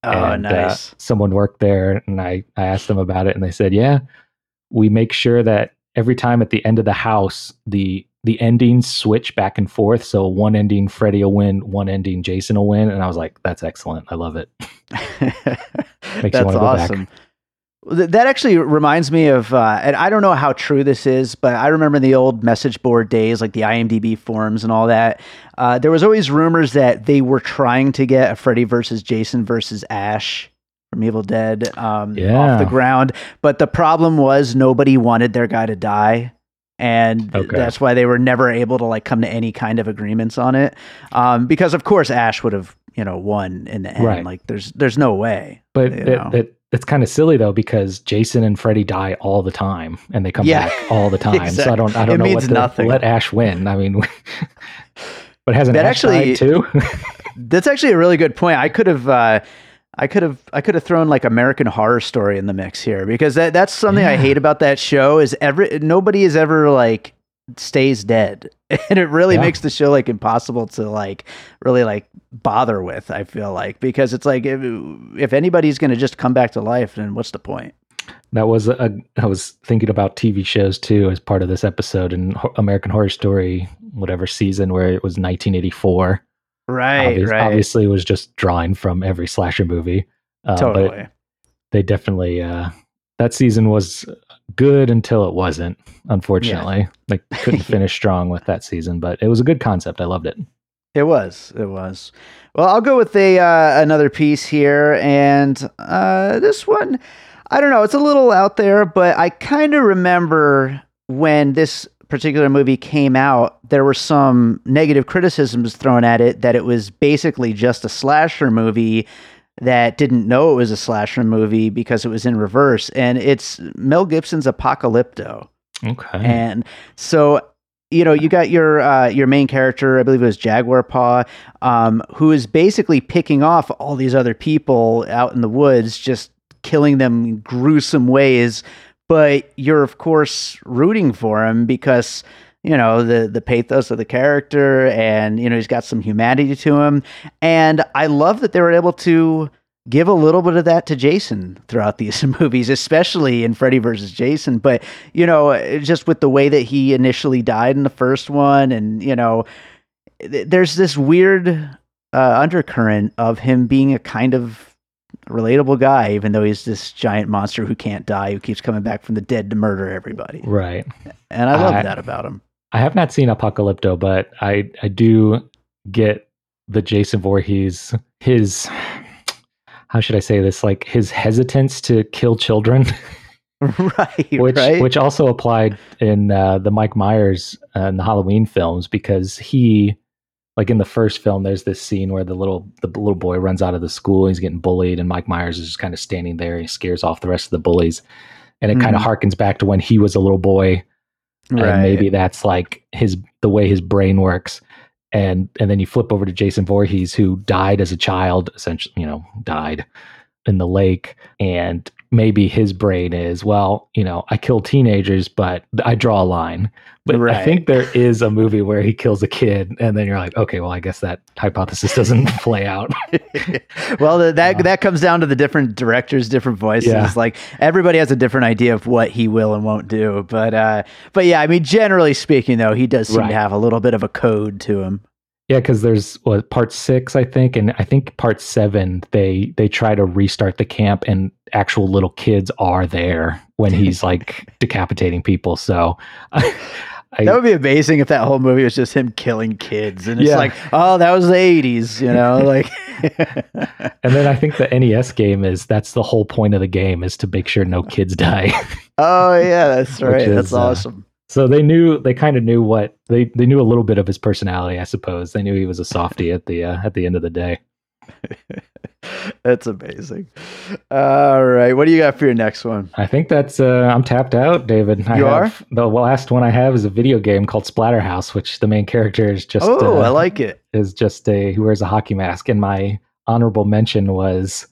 Oh, and, uh, nice. someone worked there, and I I asked them about it, and they said, yeah, we make sure that every time at the end of the house, the the endings switch back and forth. So one ending Freddy will win, one ending Jason will win, and I was like, that's excellent. I love it. That's wanna go back. awesome. That actually reminds me of, uh, and I don't know how true this is, but I remember in the old message board days, like the IMDb forums and all that. Uh, there was always rumors that they were trying to get a Freddy versus Jason versus Ash from Evil Dead um, off the ground, but the problem was nobody wanted their guy to die. And Okay. that's why they were never able to like come to any kind of agreements on it, um, because of course Ash would have you know won in the end. Right. Like there's there's no way. But it, it, it's kind of silly though because Jason and Freddy die all the time, and they come Yeah. back all the time. So I don't I don't know means what to nothing. let Ash win. I mean, but hasn't That Ash actually- too? That's actually a really good point. I could have, uh, I could have, I could have thrown like American Horror Story in the mix here because that that's something I hate about that show is every nobody is ever like stays dead, and it really Yeah. makes the show like impossible to like really like bother with. I feel like because it's like if, if anybody's gonna just come back to life, then what's the point? That was a. I was thinking about TV shows too as part of this episode and American Horror Story, whatever season where it was 1984. Right, Obvious- right, Obviously, was just drawing from every slasher movie. Uh, totally. they definitely uh, that season was good until it wasn't. Unfortunately, they couldn't finish strong with that season, but it was a good concept. I loved it. It was. It was. Well, I'll go with a uh, another piece here, and uh, this one, I don't know. It's a little out there, but I kind of remember when this particular movie came out, there were some negative criticisms thrown at it that it was basically just a slasher movie that didn't know it was a slasher movie because it was in reverse, and it's Mel Gibson's Apocalypto. Okay. And so, you know, you got your uh, your main character, I believe it was Jaguar Paw, um, who is basically picking off all these other people out in the woods, just killing them in gruesome ways. But you're of course rooting for him because you know the the pathos of the character, and you know he's got some humanity to him. And I love that they were able to give a little bit of that to Jason throughout these movies, especially in Freddy versus Jason. But you know, just with the way that he initially died in the first one, and you know, th- there's this weird uh, undercurrent of him being a kind of relatable guy, even though he's this giant monster who can't die, who keeps coming back from the dead to murder everybody. right. And I love I- that about him. I have not seen Apocalypto, but I I do get the Jason Voorhees his how should I say this like his hesitance to kill children, right, which right. which also applied in uh, the Mike Myers uh, in the Halloween films because he like in the first film there's this scene where the little the little boy runs out of the school he's getting bullied and Mike Myers is just kind of standing there he scares off the rest of the bullies and it kind of Mhm. harkens back to when he was a little boy right. and maybe that's like his the way his brain works and and then you flip over to Jason Voorhees who died as a child essentially you know died in the lake and maybe his brain is well you know I kill teenagers but I draw a line but I think there is a movie where he kills a kid and then you're like okay well I guess that hypothesis doesn't play out well, th- that Uh, that comes down to the different directors, different voices. Yeah. Like everybody has a different idea of what he will and won't do. But uh, but yeah, I mean, generally speaking, though, he does seem Right. to have a little bit of a code to him. Yeah, because there's what part six, I think, and I think part seven. They they try to restart the camp, and actual little kids are there when he's like decapitating people. So. I, that would be amazing if that whole movie was just him killing kids, and it's Yeah. like, oh, that was the '80s, you know, like. and then I think the NES game is that's the whole point of the game is to make sure no kids die. oh yeah, that's right. is, That's uh, awesome. So they knew they kind of knew what they they knew a little bit of his personality, I suppose. They knew he was a softie at the uh, at the end of the day. That's amazing. All right, what do you got for your next one? I think that's uh, I'm tapped out, David. I You are? The last one I have is a video game called Splatterhouse, which the main character is just oh, uh, I like it. is just a who wears a hockey mask. And my honorable mention was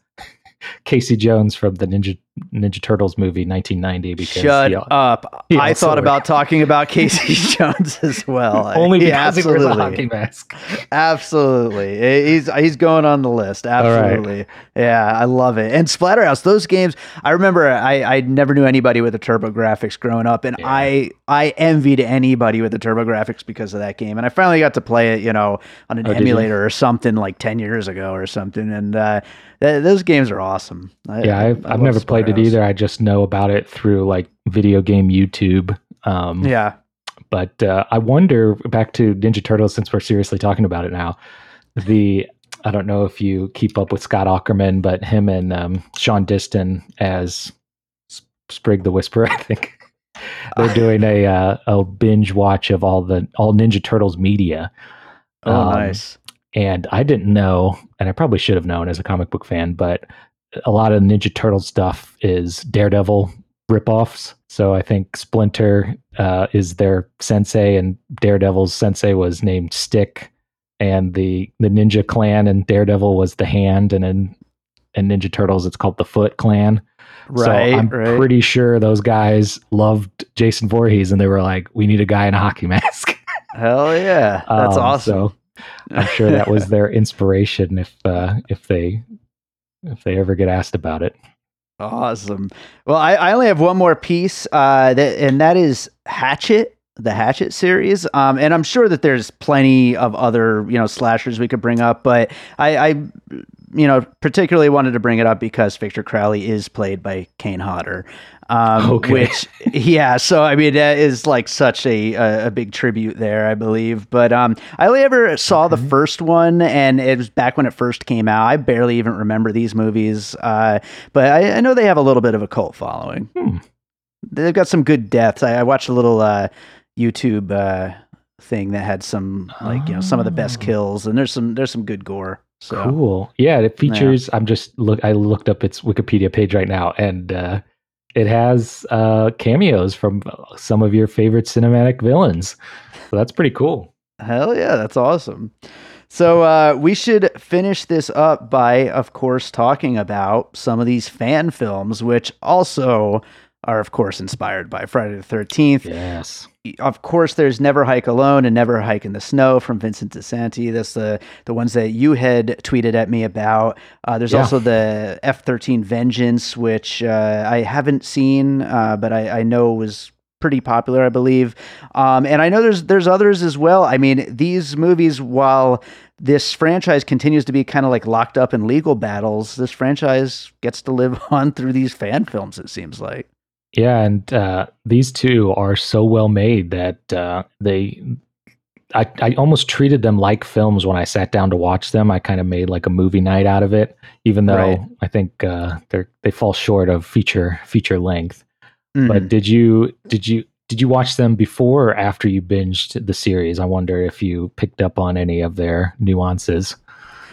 Casey Jones from the Ninja Ninja Turtles movie 1990. Because Shut he- up. he I thought wear- about talking about Casey Jones as well. only because he wears a hockey mask. Absolutely. He's he's going on the list. right. Absolutely. Yeah, I love it. And Splatterhouse, those games, I remember I, I never knew anybody with the TurboGrafx growing up, and Yeah. I I envied anybody with the TurboGrafx because of that game. And I finally got to play it, you know, on an Oh, emulator or something like 10 years ago or something. And uh, th- those games are awesome. I, Yeah, I've, I I've love never played it either. I just know about it through like video game YouTube. Um, Yeah. But uh, I wonder back to Ninja Turtles since we're seriously talking about it now. The I don't know if you keep up with Scott Aukerman, but him and um, Shaun Diston as Sprague the Whisperer, I think they're doing a uh, a binge watch of all the all Ninja Turtles media. Oh, Um, nice. And I didn't know, and I probably should have known as a comic book fan, but a lot of Ninja Turtle stuff is Daredevil ripoffs. So I think Splinter uh, is their sensei, and Daredevil's sensei was named Stick, and the the Ninja Clan and Daredevil was the Hand, and in in Ninja Turtles it's called the Foot Clan. Right. so I'm right. pretty sure those guys loved Jason Voorhees, and they were like, "We need a guy in a hockey mask." Hell yeah. That's Um, awesome. So I'm sure that was their inspiration if uh, if they if they ever get asked about it. Awesome. Well, I, I only have one more piece, uh, that, and that is Hatchet, the Hatchet series. Um, and I'm sure that there's plenty of other, you know, slashers we could bring up, but I, I, you know, particularly wanted to bring it up because Victor Crowley is played by Kane Hodder. Um, Okay. which, yeah, so I mean, that is like such a, a, a big tribute there, I believe. But um, I only ever saw the first one, and it was back when it first came out. I barely even remember these movies. Uh, but I, I know they have a little bit of a cult following. Hmm. They've got some good deaths. I, I watched a little uh, YouTube uh, thing that had some like you know some of the best Oh. kills, and there's some there's some good gore. So Cool. Yeah, it features. I'm just look. I looked up its Wikipedia page right now, and uh, it has uh, cameos from some of your favorite cinematic villains. So that's pretty cool. hell yeah, that's awesome. So uh, we should finish this up by, of course, talking about some of these fan films, which also are, of course, inspired by Friday the Thirteenth. Yes. Of course, there's Never Hike Alone and Never Hike in the Snow from Vincent DiSanti. That's the the ones that you had tweeted at me about. Uh, there's Yeah. also the F-13 Vengeance, which uh, I haven't seen, uh, but I, I know was pretty popular, I believe. Um, and I know there's there's others as well. I mean, these movies, while this franchise continues to be kind of like locked up in legal battles, this franchise gets to live on through these fan films. It seems like. Yeah, and uh, these two are so well made that uh, they. I, I almost treated them like films when I sat down to watch them. I kind of made like a movie night out of it, even though Right. I think uh, they they fall short of feature feature length. Mhm. But did you did you did you watch them before or after you binged the series? I wonder if you picked up on any of their nuances.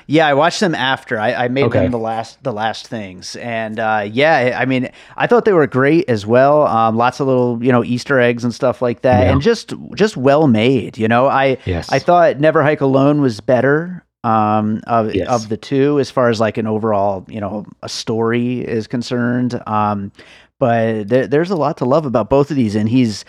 Yeah, I watched them after. I, I made Okay. them the last the last things, and uh, yeah, I mean, I thought they were great as well. Um, lots of little you know Easter eggs and stuff like that, Yeah. and just just well made. You know, I Yes, I thought Never Hike Alone was better um, of Yes. of the two as far as like an overall you know a story is concerned. Um, but there, there's a lot to love about both of these, and he's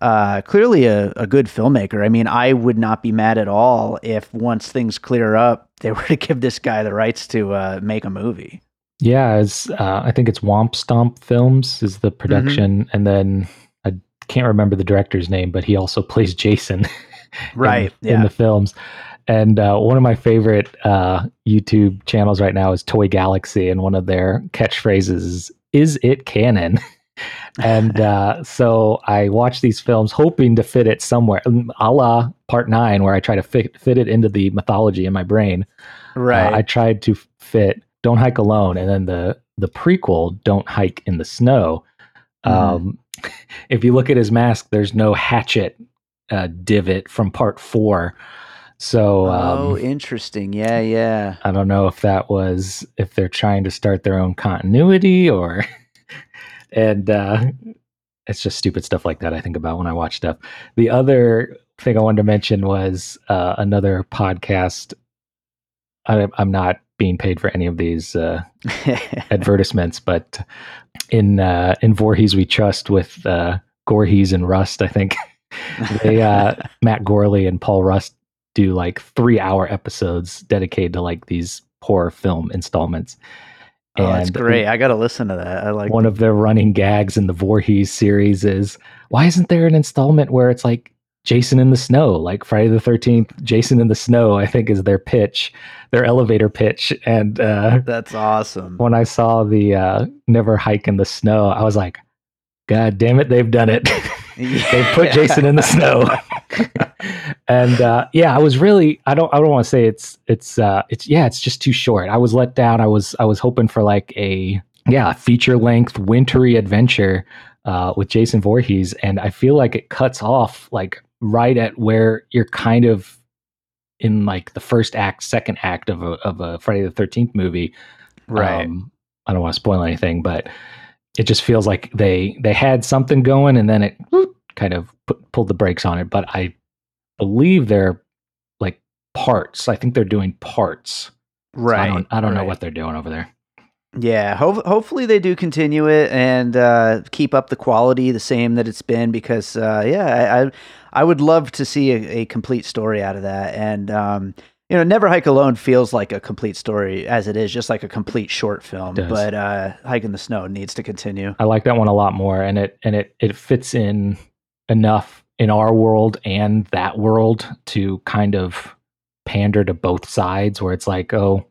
uh, clearly a, a good filmmaker. I mean, I would not be mad at all if once things clear up, they were to give this guy the rights to uh, make a movie. Yeah, it's, uh, I think it's Womp Stomp Films is the production, and then I can't remember the director's name, but he also plays Jason, Right, in, yeah. the films. And uh, one of my favorite uh, YouTube channels right now is Toy Galaxy, and one of their catchphrases is "Is it canon?" and uh, so I watch these films hoping to fit it somewhere, um, a la Part Nine, where I try to fit, fit it into the mythology in my brain. Right. Uh, I tried to fit "Don't Hike Alone" and then the the prequel "Don't Hike in the Snow." Mhm. Um, if you look at his mask, there's no hatchet uh, divot from Part Four. So um, oh, interesting. Yeah, yeah. I don't know if that was if they're trying to start their own continuity or and uh it's just stupid stuff like that I think about when I watch stuff. The other thing I wanted to mention was uh another podcast. I, I'm not being paid for any of these uh advertisements, but in uh in Voorhees We Trust with uh Gorhees and Rust, I think they uh Matt Gourley and Paul Rust do like three hour episodes dedicated to like these horror film installments. Oh, that's great. I got to listen to that. I like one of their running gags in the Voorhees series is why isn't there an installment where it's like Jason in the snow, like Friday the Thirteenth, Jason in the snow? I think is their pitch, their elevator pitch. And uh, That's awesome. when I saw the uh, Never Hike in the Snow, I was like, God damn it, they've done it. they put Jason in the snow. and uh, yeah, I was really I don't I don't want to say it's it's uh it's yeah, it's just too short. I was let down. I was I was hoping for like a yeah, feature length wintry adventure uh with Jason Voorhees and I feel like it cuts off like right at where you're kind of in like the first act, second act of a of a Friday the 13th movie. right. Um, I don't want to spoil anything, but it just feels like they they had something going and then it whoop, kind of put, pulled the brakes on it. But I believe they're like parts. I think they're doing parts. So right. I don't, I don't know what they're doing over there. Yeah, ho- hopefully they do continue it and uh, keep up the quality the same that it's been because uh, yeah, I, I I would love to see a, a complete story out of that and um, you know Never Hike Alone feels like a complete story as it is just like a complete short film but uh, Hike in the Snow needs to continue. I like that one a lot more, and it and it it fits in enough in our world and that world to kind of pander to both sides. Where it's like, oh,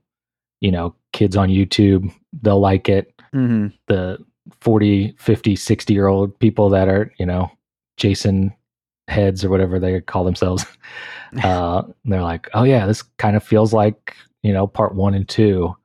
you know, kids on YouTube they'll like it. hmm the 40 50 60 year old people that are you know jason heads or whatever they call themselves uh they're like oh yeah this kind of feels like you know part one and two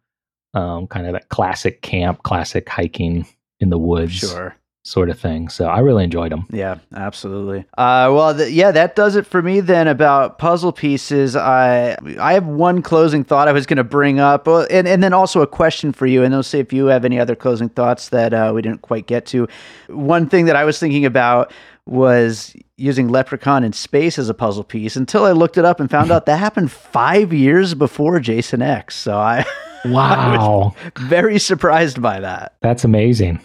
um kind of that classic camp classic hiking in the woods Sure. Sort of thing so i really enjoyed them Yeah, absolutely. Uh, well, th- yeah, that does it for me then about puzzle pieces. I I have one closing thought I was going to bring up, uh, and and then also a question for you. And I'll see if you have any other closing thoughts that uh, we didn't quite get to. One thing that I was thinking about was using Leprechaun in space as a puzzle piece until I looked it up and found out that happened five years before Jason X. So I wow very surprised by that. that's amazing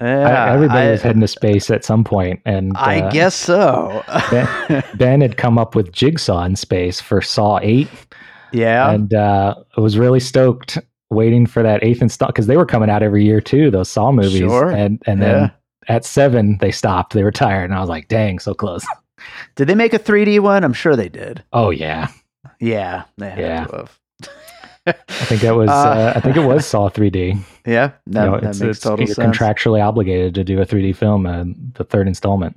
Yeah, I, everybody I- was heading to space at some point and I uh, guess so. ben, ben had come up with jigsaw in space for saw 8 yeah. and uh, I was really stoked waiting for that eighth installment because they were coming out every year too. Those Saw movies, Sure. and and Yeah. then at seven they stopped. They retired, and I was like, dang, so close. Did they make a 3D one? I'm sure they did. oh yeah, Yeah, they had Yeah. I think that was Uh, uh, I think it was Saw 3D. Yeah, that, you know, that it's, makes it's total you're sense. contractually obligated to do a 3D film, uh, the third installment.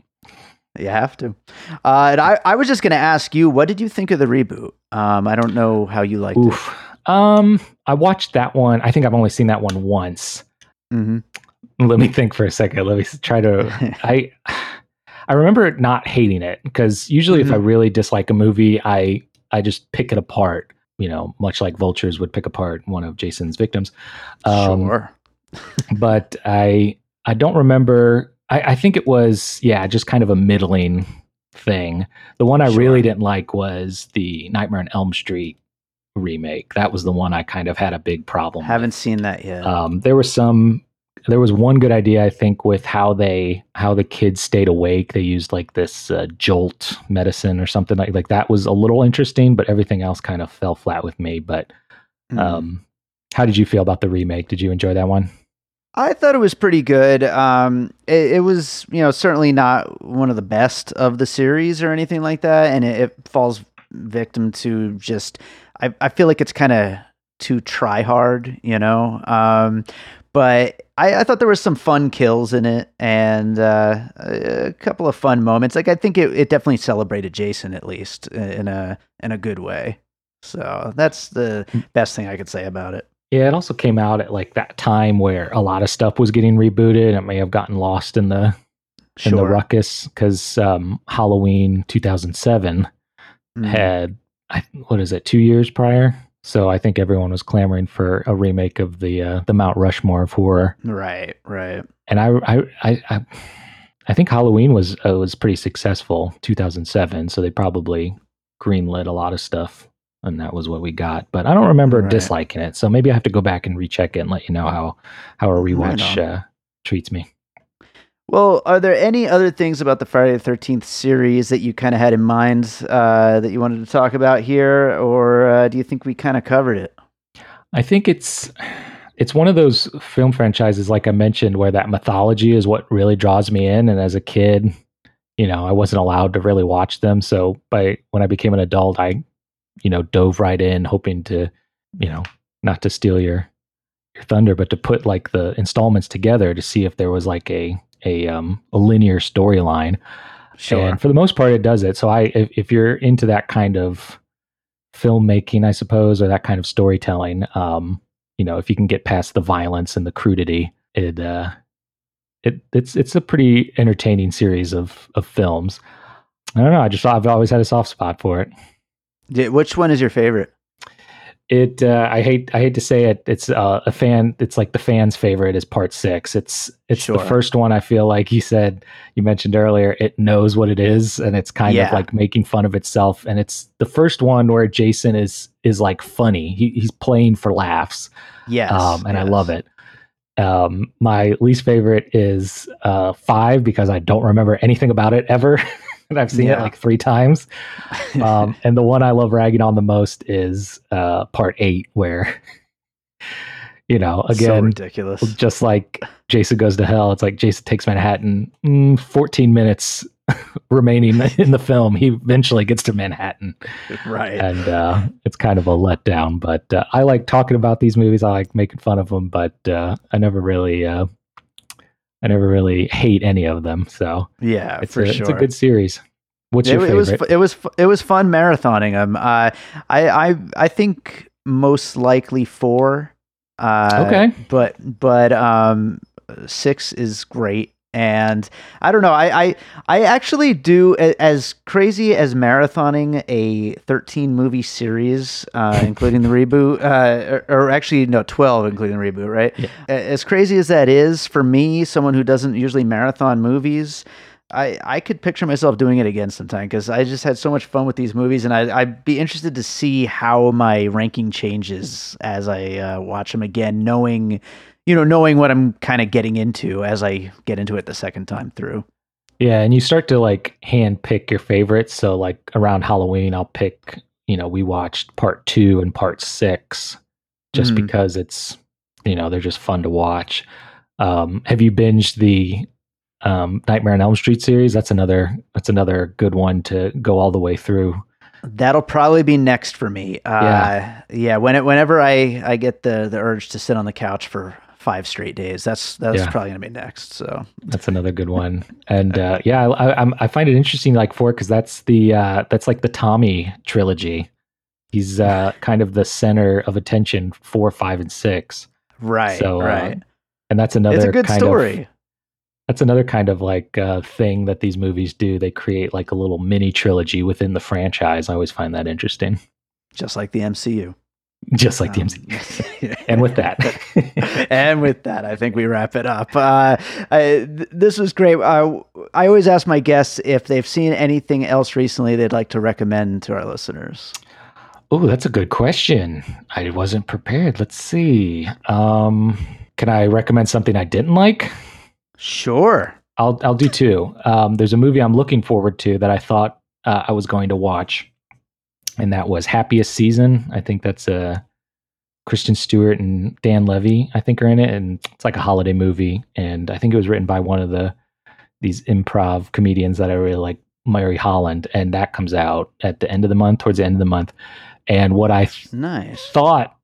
you have to. Uh, and I, I was just going to ask you, what did you think of the reboot? Um, I don't know how you liked Oof. Um, I watched that one. I think I've only seen that one once. it. hmm Let me think for a second. Let me try to I I remember not hating it because usually if I Mm-hmm. really dislike a movie, I I just pick it apart. You know, much like vultures would pick apart one of Jason's victims. Um, sure. But I I don't remember. I, I think it was yeah, just kind of a middling thing. The one I really didn't like was the Nightmare on Elm Street remake. That was the one I kind of had a big problem. Haven't seen that yet. Um, there was some. There was one good idea, I think, with how they how the kids stayed awake. They used like this uh, jolt medicine or something like like that was a little interesting, but everything else kind of fell flat with me. But Mhm. um, how did you feel about the remake? Did you enjoy that one? I thought it was pretty good. Um, it, it was, you know, certainly not one of the best of the series or anything like that, and it, it falls victim to just I, I feel like it's kind of too try hard, you know. Um, but I, I, thought there was some fun kills in it and uh, a couple of fun moments. Like I think it, it definitely celebrated Jason at least in a in a good way. So that's the mm. best thing I could say about it. Yeah, it also came out at like that time where a lot of stuff was getting rebooted. It may have gotten lost in the sure. in the ruckus because um, Halloween 2007 mm. had what is it two years prior so I think everyone was clamoring for a remake of the uh, the Mount Rushmore of horror. Right, right. And I I I I, think Halloween was uh, was pretty successful 2007, so they probably greenlit a lot of stuff and that was what we got. But I don't remember right. disliking it. So maybe I have to go back and recheck it and let you know how how a rewatch uh, treats me. Well, are there any other things about the Friday the Thirteenth series that you kind of had in mind uh, that you wanted to talk about here, or uh, do you think we kind of covered it? I think it's it's one of those film franchises, like I mentioned, where that mythology is what really draws me in. And as a kid, you know, I wasn't allowed to really watch them. So by when I became an adult, I, you know, dove right in, hoping to, you know, not to steal your your thunder, but to put like the installments together to see if there was like a a um, a linear storyline. Sure. And for the most part, it does it. So I, if, if, you're into that kind of filmmaking, I suppose, or that kind of storytelling, um, you know, if you can get past the violence and the crudity, it, uh, it, it's, it's a pretty entertaining series of, of films. I don't know. I just, I've always had a soft spot for it. Which one is your favorite? It uh, i hate i hate to say it it's uh, a fan it's like the fans favorite is part six it's it's sure. the first one i feel like you said you mentioned earlier it knows what it is and it's kind yeah. of like making fun of itself and it's the first one where jason is is like funny he, he's playing for laughs yes um, and yes. i love it um, my least favorite is uh, five because i don't remember anything about it ever and I've seen yeah. it like three times. Um, and the one I love ragging on the most is uh, part eight, where you know, again, so ridiculous. Just like Jason goes to hell, it's like Jason takes Manhattan. Mm, Fourteen minutes remaining in the film, he eventually gets to Manhattan, right? And uh, it's kind of a letdown. But uh, I like talking about these movies. I like making fun of them, but uh, I never really uh, I never really hate any of them. So yeah, it's for a, sure. It's a good series. What's your it, favorite? It was it was it was fun marathoning them. Uh, I I I think most likely four. Uh, okay, but but um, six is great and I don't know. I, I I actually do as crazy as marathoning a 13 movie series, uh, including the reboot, uh, or, or, actually no, 12 including the reboot. Right? Yeah. As crazy as that is for me, someone who doesn't usually marathon movies. I, I could picture myself doing it again sometime because I just had so much fun with these movies, and I, I'd be interested to see how my ranking changes as I uh, watch them again, knowing you know, knowing what I'm kind of getting into as I get into it the second time through. Yeah, and you start to like hand pick your favorites. So like around Halloween, I'll pick. You know, we watched part two and part six, just mm-hmm. because it's you know they're just fun to watch. Um, have you binged the um, Nightmare on Elm Street series? That's another that's another good one to go all the way through. That'll probably be next for me. Uh, yeah, yeah. When it, whenever I I get the the urge to sit on the couch for five straight days. That's that's yeah. probably gonna be next. So that's another good one. And uh, yeah, I, I, I find it interesting, like for because that's the uh, that's like the Tommy trilogy. He's uh, kind of the center of attention four, five, and six. Right. So uh, right. and that's another. It's a good story. Of, that's another kind of like uh, thing that these movies do. They create like a little mini trilogy within the franchise. I always find that interesting. Just like the MCU just like um, the MC. and with that, and with that, I think we wrap it up. Uh, I, th- this was great. Uh, I always ask my guests if they've seen anything else recently they'd like to recommend to our listeners. Oh, that's a good question. I wasn't prepared. Let's see. Um, can I recommend something I didn't like? Sure. I'll I'll do two. Um, there's a movie I'm looking forward to that I thought uh, I was going to watch and that was Happiest Season. I think that's a uh, Kristen Stewart and Dan Levy. I think are in it, and it's like a holiday movie. And I think it was written by one of the these improv comedians that I really like, Mary Holland, and that comes out at the end of the month, towards the end of the month. And what I Nice. thought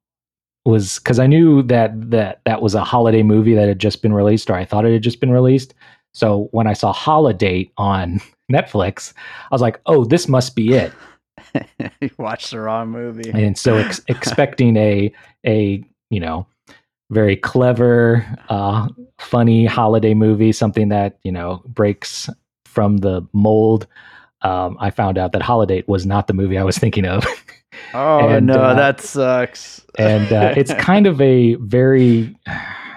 was because I knew that that that was a holiday movie that had just been released, or I thought it had just been released. So when I saw Holiday on Netflix, I was like, "Oh, this must be it." you watched the wrong movie. and so ex- expecting a a you know very clever uh funny holiday movie something that you know breaks from the mold um i found out that holiday was not the movie i was thinking of Oh And, no, uh, that sucks. and uh, it's kind of a very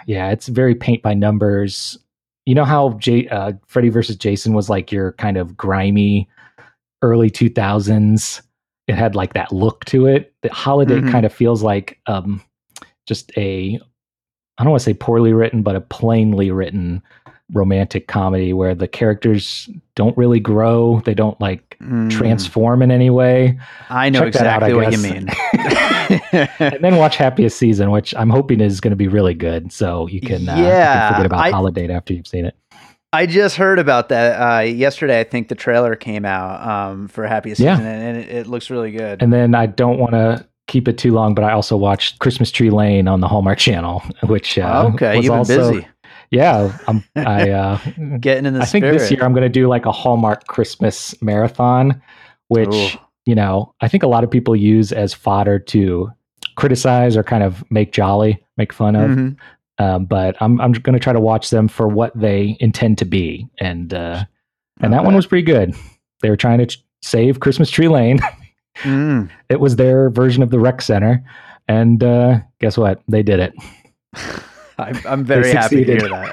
yeah it's very paint by numbers you know how J- uh, freddy versus jason was like your kind of grimy early 2000s it had like that look to it the holiday Mhm. kind of feels like um just a i don't want to say poorly written but a plainly written romantic comedy where the characters don't really grow they don't like Mm, transform in any way I know check that out, I exactly what you mean. and then watch Happiest Season, which I'm hoping is going to be really good. So you can, uh, you Yeah, can forget about I- Holiday after you've seen it. I just heard about that uh, yesterday. I think the trailer came out um, for Happiest Yeah. Season, and it, it looks really good. And then I don't want to keep it too long, but I also watched Christmas Tree Lane on the Hallmark Channel, which uh, okay, was you've been also, busy Yeah, I'm, I uh, getting in the I think spirit. this year I'm going to do like a Hallmark Christmas marathon, which Ooh. you know I think a lot of people use as fodder to criticize or kind of make jolly, make fun of. Mhm. Um, but I'm I'm going to try to watch them for what they intend to be, and uh, and that one was pretty good. They were trying to ch- save Christmas Tree Lane. Mm. it was their version of the rec center, and uh, guess what? They did it. I'm, I'm very happy to hear that.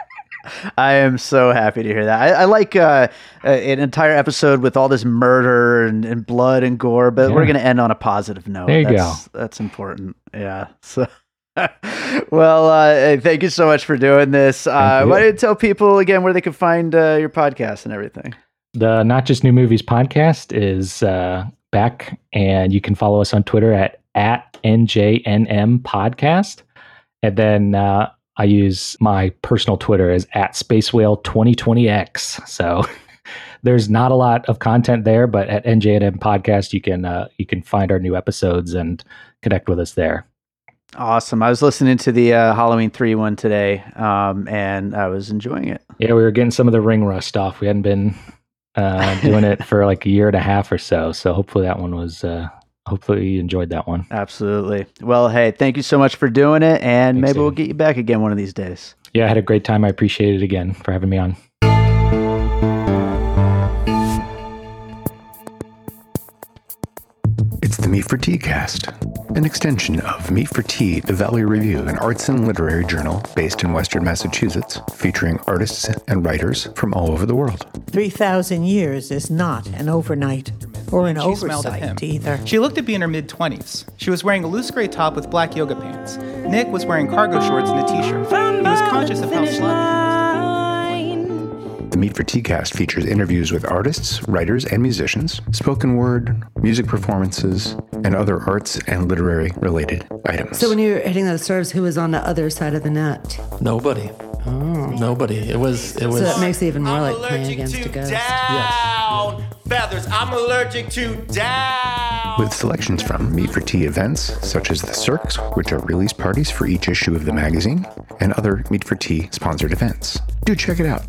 I am so happy to hear that. I, I like uh, uh, an entire episode with all this murder and, and blood and gore, but we're going to end on a positive note. There you that's, That's important. Yeah. So, well, uh, thank you so much for doing this. Uh, why don't you tell people again where they can find uh, your podcast and everything? The Not Just New Movies podcast is uh, back, and you can follow us on Twitter at at NJNM Podcast. And then uh, I use my personal Twitter as at Space Whale 2020X. So there's not a lot of content there, but at NJNM Podcast, you can uh, you can find our new episodes and connect with us there. Awesome. I was listening to the uh, Halloween 3 one today, um, and I was enjoying it. Yeah, we were getting some of the ring rust off. We hadn't been uh, doing it for like a year and a half or so. So hopefully that one was. Uh, hopefully you enjoyed that one. Absolutely. Well, hey, thank you so much for doing it, and Thanks, maybe we'll get you back again one of these days. Yeah, I had a great time. I appreciate it again for having me on. It's the Meat for Tea cast, an extension of Meat for Tea, the Valley Review, an arts and literary journal based in Western Massachusetts, featuring artists and writers from all over the world. 3,000 years is not an overnight or an She smelled at him. oversight either. She looked to be in her mid 20s. She was wearing a loose gray top with black yoga pants. Nick was wearing cargo shorts and a t shirt. He was conscious of how slutty The Meat for Tea cast features interviews with artists, writers, and musicians, spoken word, music performances, and other arts and literary related items. So when you were hitting those serves, who was on the other side of the net? Nobody. Oh. Nobody. It was. It was. So that makes it even more I'm like playing against to a ghost. down feathers. I'm allergic to down. with selections from Meat for Tea events, such as the Cirques, which are release parties for each issue of the magazine, and other Meat for Tea sponsored events. Do check it out.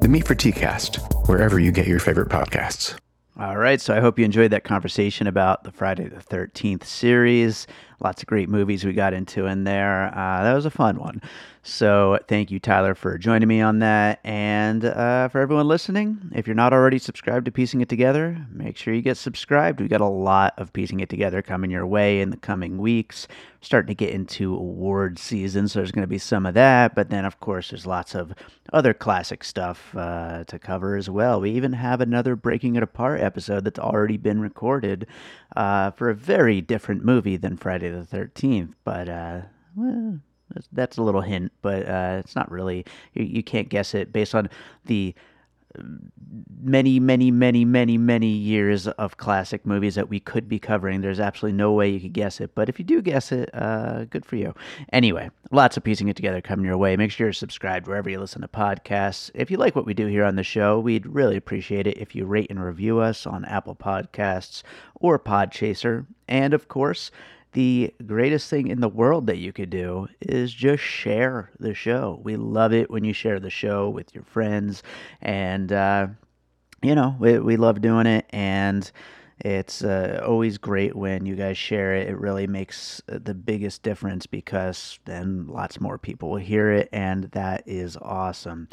The Meat for Tea cast, wherever you get your favorite podcasts. All right, so I hope you enjoyed that conversation about the Friday the 13th series. Lots of great movies we got into in there. Uh, that was a fun one. So thank you, Tyler, for joining me on that. And uh, for everyone listening, if you're not already subscribed to Piecing It Together, make sure you get subscribed. We got a lot of Piecing It Together coming your way in the coming weeks. Starting to get into award season, so there's going to be some of that. But then, of course, there's lots of other classic stuff uh, to cover as well. We even have another Breaking It Apart episode that's already been recorded uh, for a very different movie than Friday the 13th. But, uh, well, that's, a little hint, but uh, it's not really, you, you can't guess it based on the many, many, many, many, many years of classic movies that we could be covering. There's absolutely no way you could guess it, but if you do guess it, uh, good for you. Anyway, lots of piecing it together coming your way. Make sure you're subscribed wherever you listen to podcasts. If you like what we do here on the show, we'd really appreciate it if you rate and review us on Apple Podcasts or Podchaser. And of course, the greatest thing in the world that you could do is just share the show. We love it when you share the show with your friends, and uh, you know we we love doing it and. It's uh, always great when you guys share it. It really makes uh, the biggest difference because then lots more people will hear it, and that is awesome.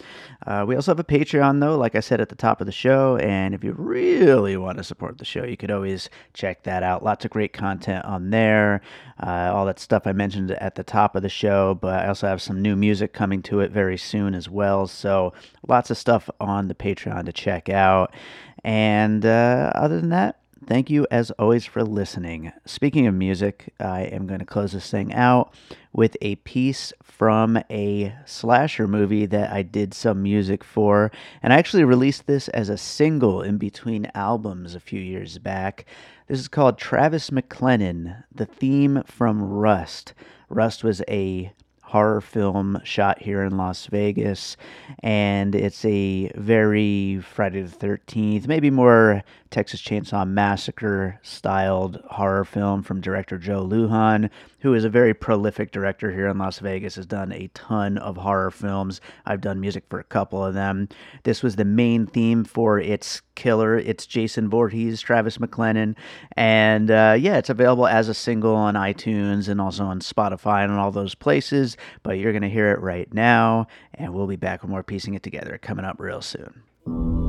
Uh, we also have a Patreon, though, like I said at the top of the show. And if you really want to support the show, you could always check that out. Lots of great content on there. Uh, all that stuff I mentioned at the top of the show, but I also have some new music coming to it very soon as well. So lots of stuff on the Patreon to check out. And uh, other than that, thank you as always for listening. Speaking of music, I am going to close this thing out with a piece from a slasher movie that I did some music for. And I actually released this as a single in between albums a few years back. This is called Travis McClennan, the theme from Rust. Rust was a horror film shot here in Las Vegas, and it's a very Friday the 13th, maybe more Texas Chainsaw Massacre styled horror film from director Joe Lujan, who is a very prolific director here in Las Vegas, has done a ton of horror films. I've done music for a couple of them. This was the main theme for its killer. It's Jason Voorhees, Travis McClennan, and uh, yeah, it's available as a single on iTunes and also on Spotify and all those places. But you're gonna hear it right now, and we'll be back with more piecing it together coming up real soon.